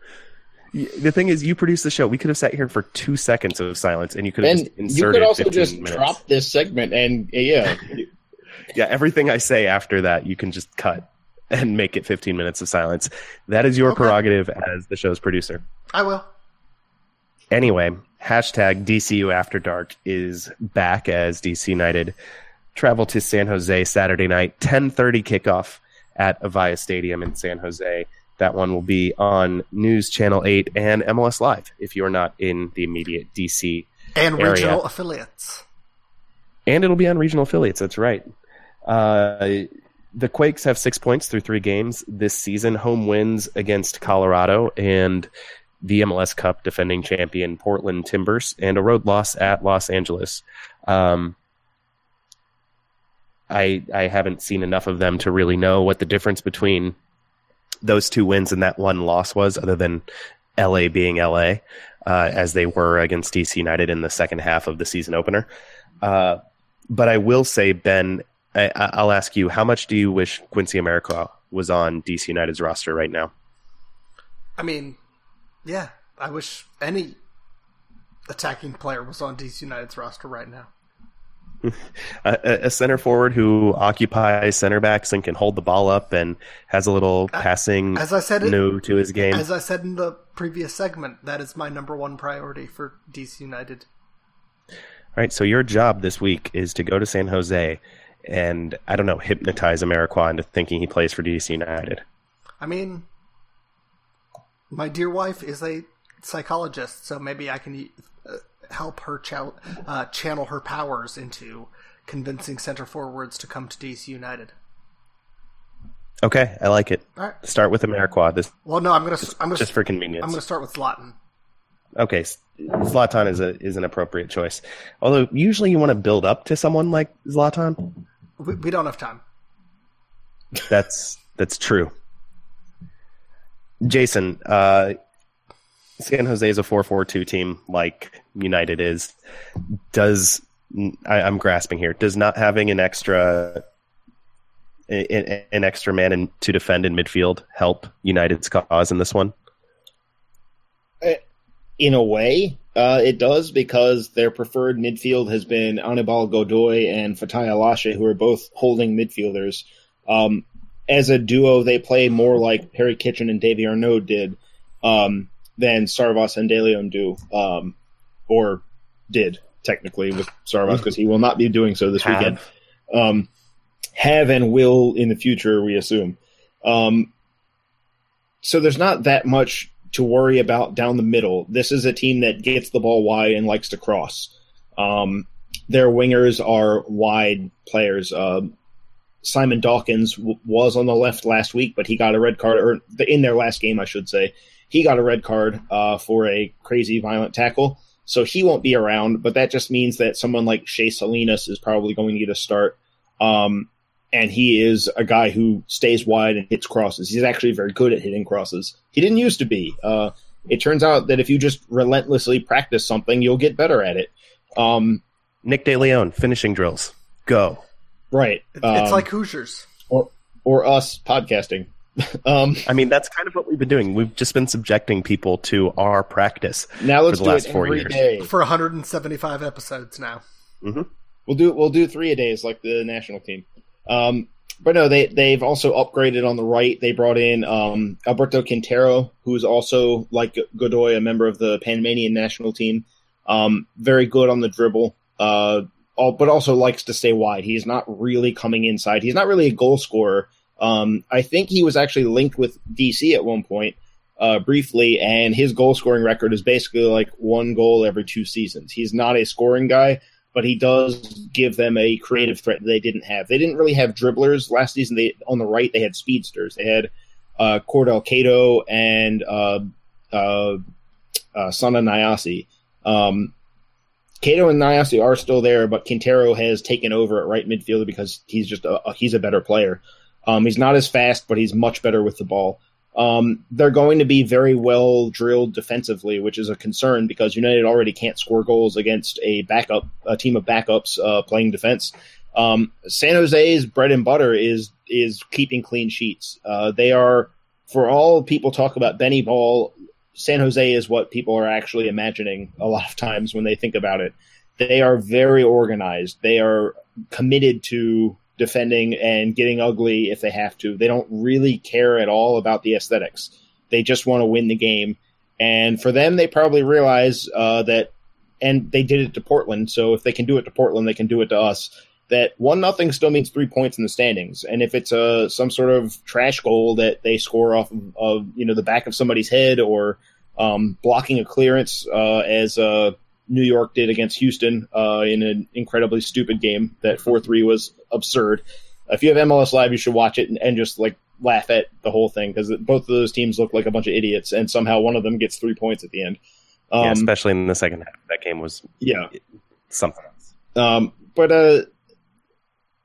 The thing is, you produced the show. We could have sat here for two seconds of silence, and you could have And just you could also 15 just minutes. drop this segment, and yeah, [LAUGHS] yeah, everything I say after that, you can just cut and make it 15 minutes of silence. That is your Okay. prerogative as the show's producer. I will. Anyway, hashtag DCU After Dark is back as DC United travel to San Jose Saturday night, 10:30 kickoff at Avaya Stadium in San Jose. That one will be on News Channel 8 and MLS Live if you're not in the immediate DC And Area. regional affiliates. and it'll be on regional affiliates. That's right. Uh, the Quakes have six points through three games this season. Home wins against Colorado and the MLS Cup defending champion Portland Timbers, and a road loss at Los Angeles. Um, I I haven't seen enough of them to really know what the difference between those two wins and that one loss was, other than LA being LA, uh, as they were against DC United in the second half of the season opener. Uh, but I will say, Ben, I, I'll ask you, how much do you wish Quincy Amarikwa was on DC United's roster right now? I mean, yeah, I wish any attacking player was on DC United's roster right now. [LAUGHS] A, a- center forward who occupies center backs and can hold the ball up and has a little passing As I said it, to his game. as I said in the previous segment, that is my number one priority for DC United. All right, so your job this week is to go to San Jose and I don't know, hypnotize Amarikwa into thinking he plays for DC United. I mean, my dear wife is a psychologist, so maybe I can uh, help her chal- uh, channel her powers into convincing center forwards to come to DC United. Okay, I like it. All right. Start with Amarikwa, this Well, no, I'm gonna I'm gonna just for convenience. I'm gonna start with Zlatan. Okay, Zlatan is a is an appropriate choice. Although usually you want to build up to someone like Zlatan. We, we don't have time. That's that's true. Jason, uh, San Jose is a four-four-two team, like United is. Does I, I'm grasping here? Does not having an extra an, an extra man in, to defend in midfield help United's cause in this one? in a way, uh, it does because their preferred midfield has been Anibal Godoy and Fatai Alashe, who are both holding midfielders. Um, as a duo, they play more like Perry Kitchen and Davy Arnaud did um, than Sarvas and De Leon do, um, or did technically with Sarvas because he will not be doing so this Have. weekend. Um, have and will in the future, we assume. Um, so there's not that much to worry about down the middle. This is a team that gets the ball wide and likes to cross. Um, their wingers are wide players. Um Simon Dawkins w- was on the left last week, but he got a red card, or the, in their last game, I should say. He got a red card uh, for a crazy violent tackle, so he won't be around. But that just means that someone like Shea Salinas is probably going to get a start. Um, and he is a guy who stays wide and hits crosses. He's actually very good at hitting crosses. He didn't used to be. Uh, it turns out that if you just relentlessly practice something, you'll get better at it. Um, Nick De Leon finishing drills. Go. Right. It- Um, it's like Hoosiers. or or us podcasting. [LAUGHS] um, I mean, that's kind of what we've been doing. We've just been subjecting people to our practice. now let's the do last it four every years. day. For 175 episodes now. We'll do we'll do three a days like the national team. Um, but no, they they've also upgraded on the right. They brought in um, Alberto Quintero, who's also like Godoy, a member of the Panamanian national team. Um, very good on the dribble, uh, all, but also likes to stay wide. He's not really coming inside. He's not really a goal scorer. Um, I think he was actually linked with DC at one point, uh, briefly, and his goal scoring record is basically like one goal every two seasons. He's not a scoring guy, but he does give them a creative threat they didn't have. They didn't really have dribblers last season. They on the right they had speedsters. They had uh, Cordell Cato and uh, uh, uh, Sanna Nyassi. Um, Cato and Nyassi are still there, but Quintero has taken over at right midfielder because he's just a, a- he's a better player. Um, he's not as fast, but he's much better with the ball. Um, they're going to be very well drilled defensively, which is a concern because United already can't score goals against a backup, a team of backups uh, playing defense. Um, San Jose's bread and butter is is keeping clean sheets. Uh, they are, for all people talk about Benny Ball, San Jose is what people are actually imagining a lot of times when they think about it. They are very organized. They are committed to defending and getting ugly if they have to. They don't really care at all about the aesthetics. They just want to win the game. And for them, they probably realize uh, that, and they did it to Portland. So if they can do it to Portland, they can do it to us. That one nothing still means three points in the standings. And if it's a some sort of trash goal that they score off of, of you know the back of somebody's head or um, blocking a clearance, uh, as uh, New York did against Houston uh, in an incredibly stupid game. That four three was absurd. If you have MLS Live, you should watch it and, and just like laugh at the whole thing because both of those teams look like a bunch of idiots, and somehow one of them gets three points at the end. Um, yeah, especially in the second half, that game was yeah something else. Um, but uh,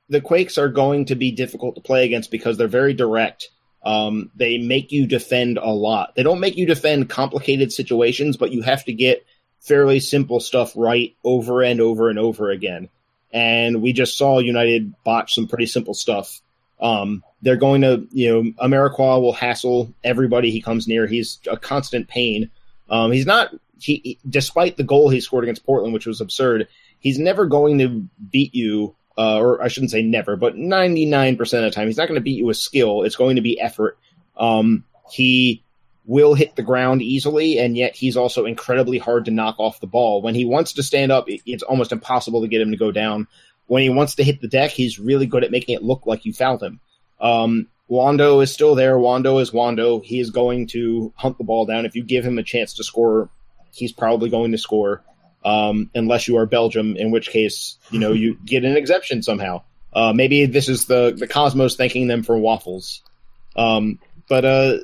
the Quakes are going to be difficult to play against because they're very direct. Um, they make you defend a lot. They don't make you defend complicated situations, but you have to get fairly simple stuff right over and over and over again. And we just saw United botch some pretty simple stuff. Um, they're going to, you know, Amarikwa will hassle everybody he comes near. He's a constant pain. Um, he's not, he, despite the goal he scored against Portland, which was absurd, he's never going to beat you, uh, or I shouldn't say never, but 99% of the time, he's not going to beat you with skill. It's going to be effort. Um, he will hit the ground easily, and yet he's also incredibly hard to knock off the ball. When he wants to stand up, it's almost impossible to get him to go down. When he wants to hit the deck, he's really good at making it look like you fouled him. Um, Wondo is still there. Wondo is Wondo. He is going to hunt the ball down. If you give him a chance to score, he's probably going to score. Um, unless you are Belgium, in which case, you know, you get an exemption somehow. Uh, maybe this is the, the Cosmos thanking them for waffles. Um, but, uh,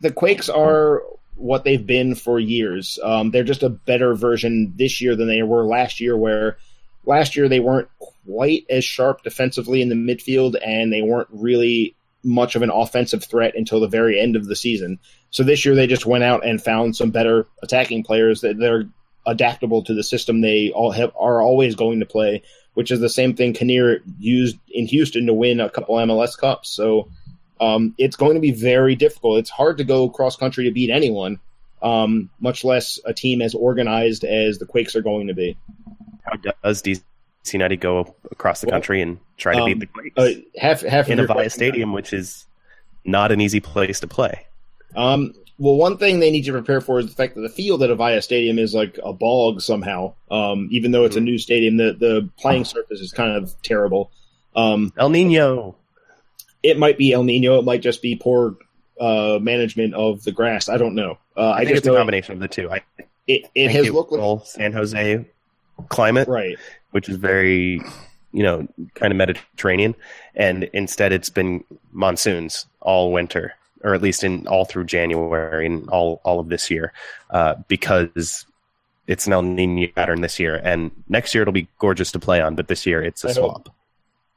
the Quakes are what they've been for years. Um, they're just a better version this year than they were last year, where last year they weren't quite as sharp defensively in the midfield and they weren't really much of an offensive threat until the very end of the season. So this year they just went out and found some better attacking players that they're adaptable to the system they all have, are always going to play, which is the same thing Kinnear used in Houston to win a couple MLS Cups. So um, it's going to be very difficult. It's hard to go cross country to beat anyone, um, much less a team as organized as the Quakes are going to be. How does DC United go across the well, country and try to um, beat the Quakes? Uh, half, half in Avaya Stadium, which is not an easy place to play. Um, well, one thing they need to prepare for is the fact that the field at Avaya Stadium is like a bog somehow. Um, even though it's a new stadium, the the playing surface is kind of terrible. Um, El Nino it might be El Nino. It might just be poor uh, management of the grass. I don't know. Uh, I, I just it's a combination of the two. I, it it has looked like San Jose climate, right? Which is very, you know, kind of Mediterranean, and instead it's been monsoons all winter, or at least in all through January and all all of this year, uh, because it's an El Nino pattern this year, and next year it'll be gorgeous to play on, but this year it's a swamp.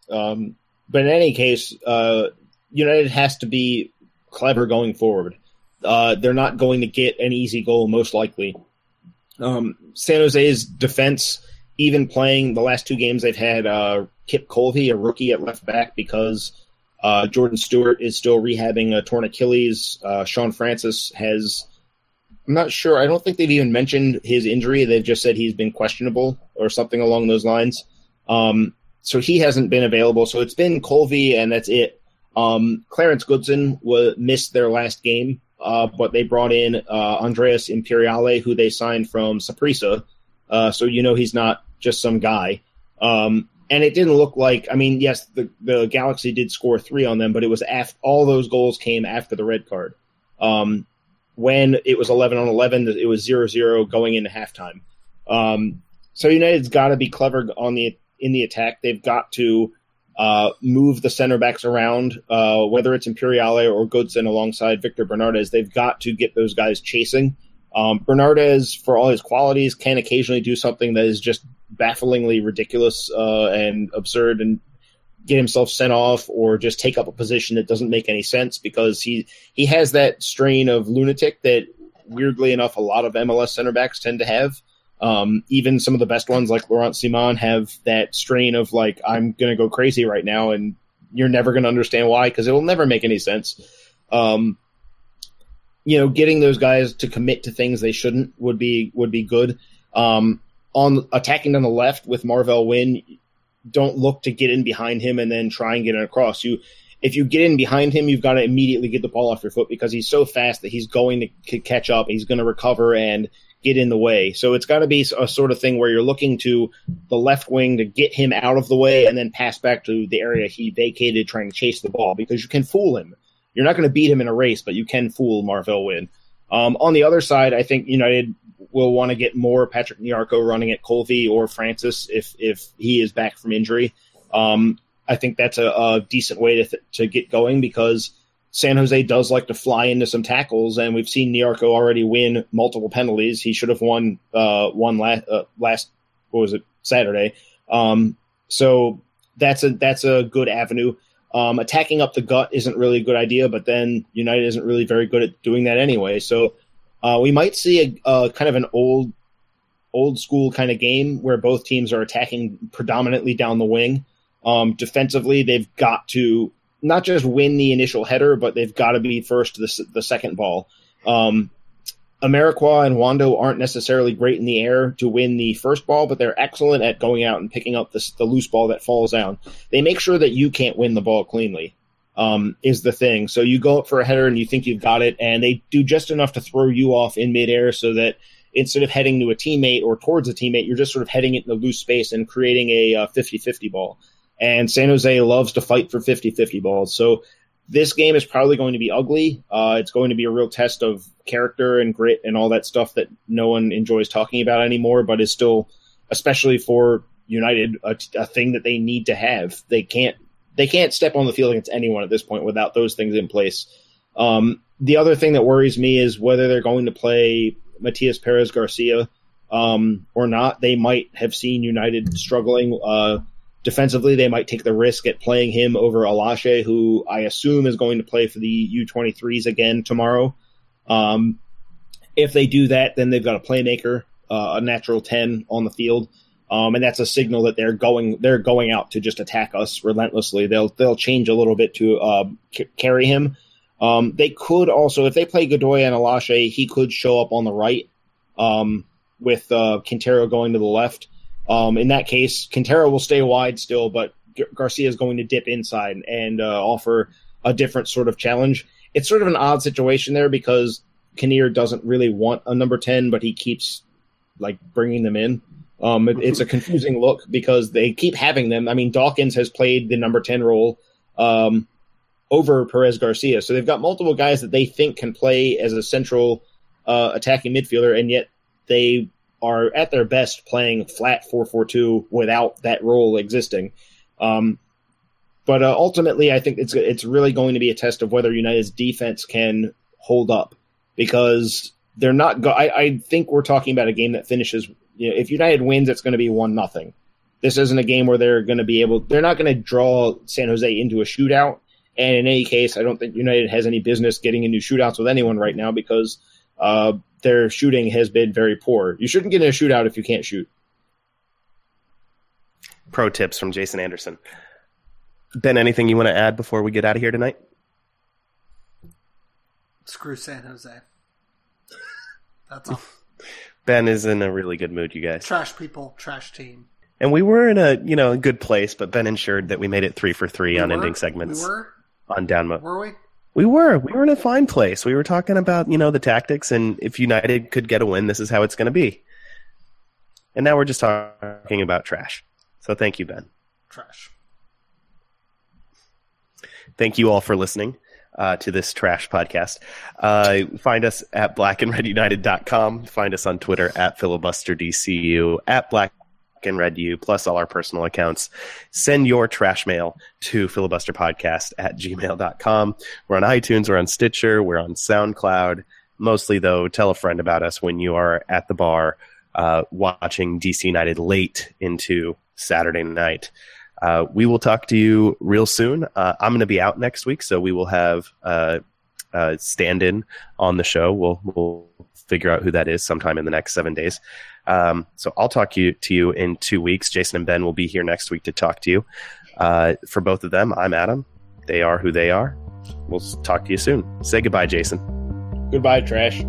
Um, but in any case, uh, United has to be clever going forward. Uh, they're not going to get an easy goal, most likely. Um, San Jose's defense, even playing the last two games, they've had uh, Kip Colvey, a rookie at left back, because uh, Jordan Stewart is still rehabbing a torn Achilles. Uh, Shaun Francis has. I'm not sure. I don't think they've even mentioned his injury. They've just said he's been questionable or something along those lines. Um, so he hasn't been available. So it's been Colvey, and that's it. Um, Clarence Goodson missed their last game, uh, but they brought in uh, Andres Imperiale, who they signed from Saprissa. Uh, so you know he's not just some guy. Um, and it didn't look like. I mean, yes, the the Galaxy did score three on them, but it was after all those goals came after the red card. Um, when it was eleven on eleven, it was 0-0 going into halftime. Um, so United's got to be clever on the in the attack. They've got to uh, move the center backs around, uh, whether it's Imperiale or Goodson alongside Victor Bernardez. They've got to get those guys chasing. Um, Bernardez, for all his qualities, can occasionally do something that is just bafflingly ridiculous uh, and absurd and get himself sent off or just take up a position that doesn't make any sense because he he has that strain of lunatic that weirdly enough a lot of MLS center backs tend to have. Um, even some of the best ones like Laurent Ciman have that strain of like, I'm going to go crazy right now and you're never going to understand why because it will never make any sense. Um, you know, getting those guys to commit to things they shouldn't would be would be good. Um, on attacking on the left with Marvell Wynne, don't look to get in behind him and then try and get it across. You if you get in behind him, you've got to immediately get the ball off your foot because he's so fast that he's going to catch up. He's going to recover and get in the way. So it's got to be a sort of thing where you're looking to the left wing to get him out of the way and then pass back to the area he vacated trying to chase the ball because you can fool him. You're not going to beat him in a race, but you can fool Marvell Wynne. Um, on the other side, I think United will want to get more Patrick Nyarko running at Colvey or Francis if if he is back from injury. Um, I think that's a, a decent way to th- to get going because San Jose does like to fly into some tackles, and we've seen Nyarko already win multiple penalties. He should have won uh, one last uh, last what was it Saturday. Um, so that's a that's a good avenue. Um, attacking up the gut isn't really a good idea, but then United isn't really very good at doing that anyway. So uh, we might see a, a, kind of an old old school kind of game where both teams are attacking predominantly down the wing. Um, defensively, they've got to not just win the initial header, but they've got to be first to the, the second ball. Um, Amarikwa and Wondo aren't necessarily great in the air to win the first ball, but they're excellent at going out and picking up the, the loose ball that falls down. They make sure that you can't win the ball cleanly, um, is the thing. So you go up for a header and you think you've got it, and they do just enough to throw you off in midair so that instead of heading to a teammate or towards a teammate, you're just sort of heading it in the loose space and creating a 50 uh, 50 ball. And San Jose loves to fight for 50 50 balls. So this game is probably going to be ugly. Uh, it's going to be a real test of character and grit and all that stuff that no one enjoys talking about anymore, but is still, especially for United, a, a thing that they need to have. They can't they can't step on the field against anyone at this point without those things in place. Um, the other thing that worries me is whether they're going to play Matias Perez Garcia um, or not. They might have seen United struggling. Uh, Defensively, they might take the risk at playing him over Alashe, who I assume is going to play for the U23s again tomorrow. Um, if they do that, then they've got a playmaker, uh, a natural 10 on the field. Um, and that's a signal that they're going they're going out to just attack us relentlessly. They'll they'll change a little bit to uh, c- carry him. Um, they could also, if they play Godoy and Alashe, he could show up on the right um, with uh, Quintero going to the left. Um, in that case, Quintero will stay wide still, but Garcia is going to dip inside and uh, offer a different sort of challenge. It's sort of an odd situation there because Kinnear doesn't really want a number 10, but he keeps like bringing them in. Um, it, it's a confusing look because they keep having them. I mean, Dawkins has played the number 10 role um, over Perez Garcia. So they've got multiple guys that they think can play as a central uh, attacking midfielder, and yet they are at their best playing flat 4-4-2 without that role existing. Um, but uh, ultimately, I think it's it's really going to be a test of whether United's defense can hold up because they're not. Go- I, I think we're talking about a game that finishes. You know, if United wins, it's going to be one nothing. This isn't a game where they're going to be able. They're not going to draw San Jose into a shootout. And in any case, I don't think United has any business getting into shootouts with anyone right now because uh, their shooting has been very poor. You shouldn't get in a shootout if you can't shoot. Pro tips from Jason Anderson. Ben, anything you want to add before we get out of here tonight? Screw San Jose. [LAUGHS] That's all. Ben is in a really good mood, you guys. Trash people, trash team. And we were in a you know a good place, but Ben ensured that we made it three for three We on were? ending segments We were? on down mode. Were we? We were. We were in a fine place. We were talking about, you know, the tactics and if United could get a win, this is how it's going to be. And now we're just talking about trash. So thank you, Ben. Trash. Thank you all for listening uh, to this trash podcast. Uh, find us at blackandredunited.com. Find us on Twitter at filibusterdcu, at black and red u, plus all our personal accounts. Send your trash mail to filibusterpodcast at gmail.com. We're on iTunes, we're on Stitcher, we're on SoundCloud. Mostly, though, tell a friend about us when you are at the bar uh, watching DC United late into Saturday night. Uh, we will talk to you real soon. Uh, I'm going to be out next week, so we will have uh, uh, stand in on the show. We'll, we'll figure out who that is sometime in the next seven days. Um, so I'll talk to you, to you in two weeks. Jason and Ben will be here next week to talk to you. Uh, for both of them, I'm Adam. They are who they are. We'll talk to you soon. Say goodbye, Jason. Goodbye, trash.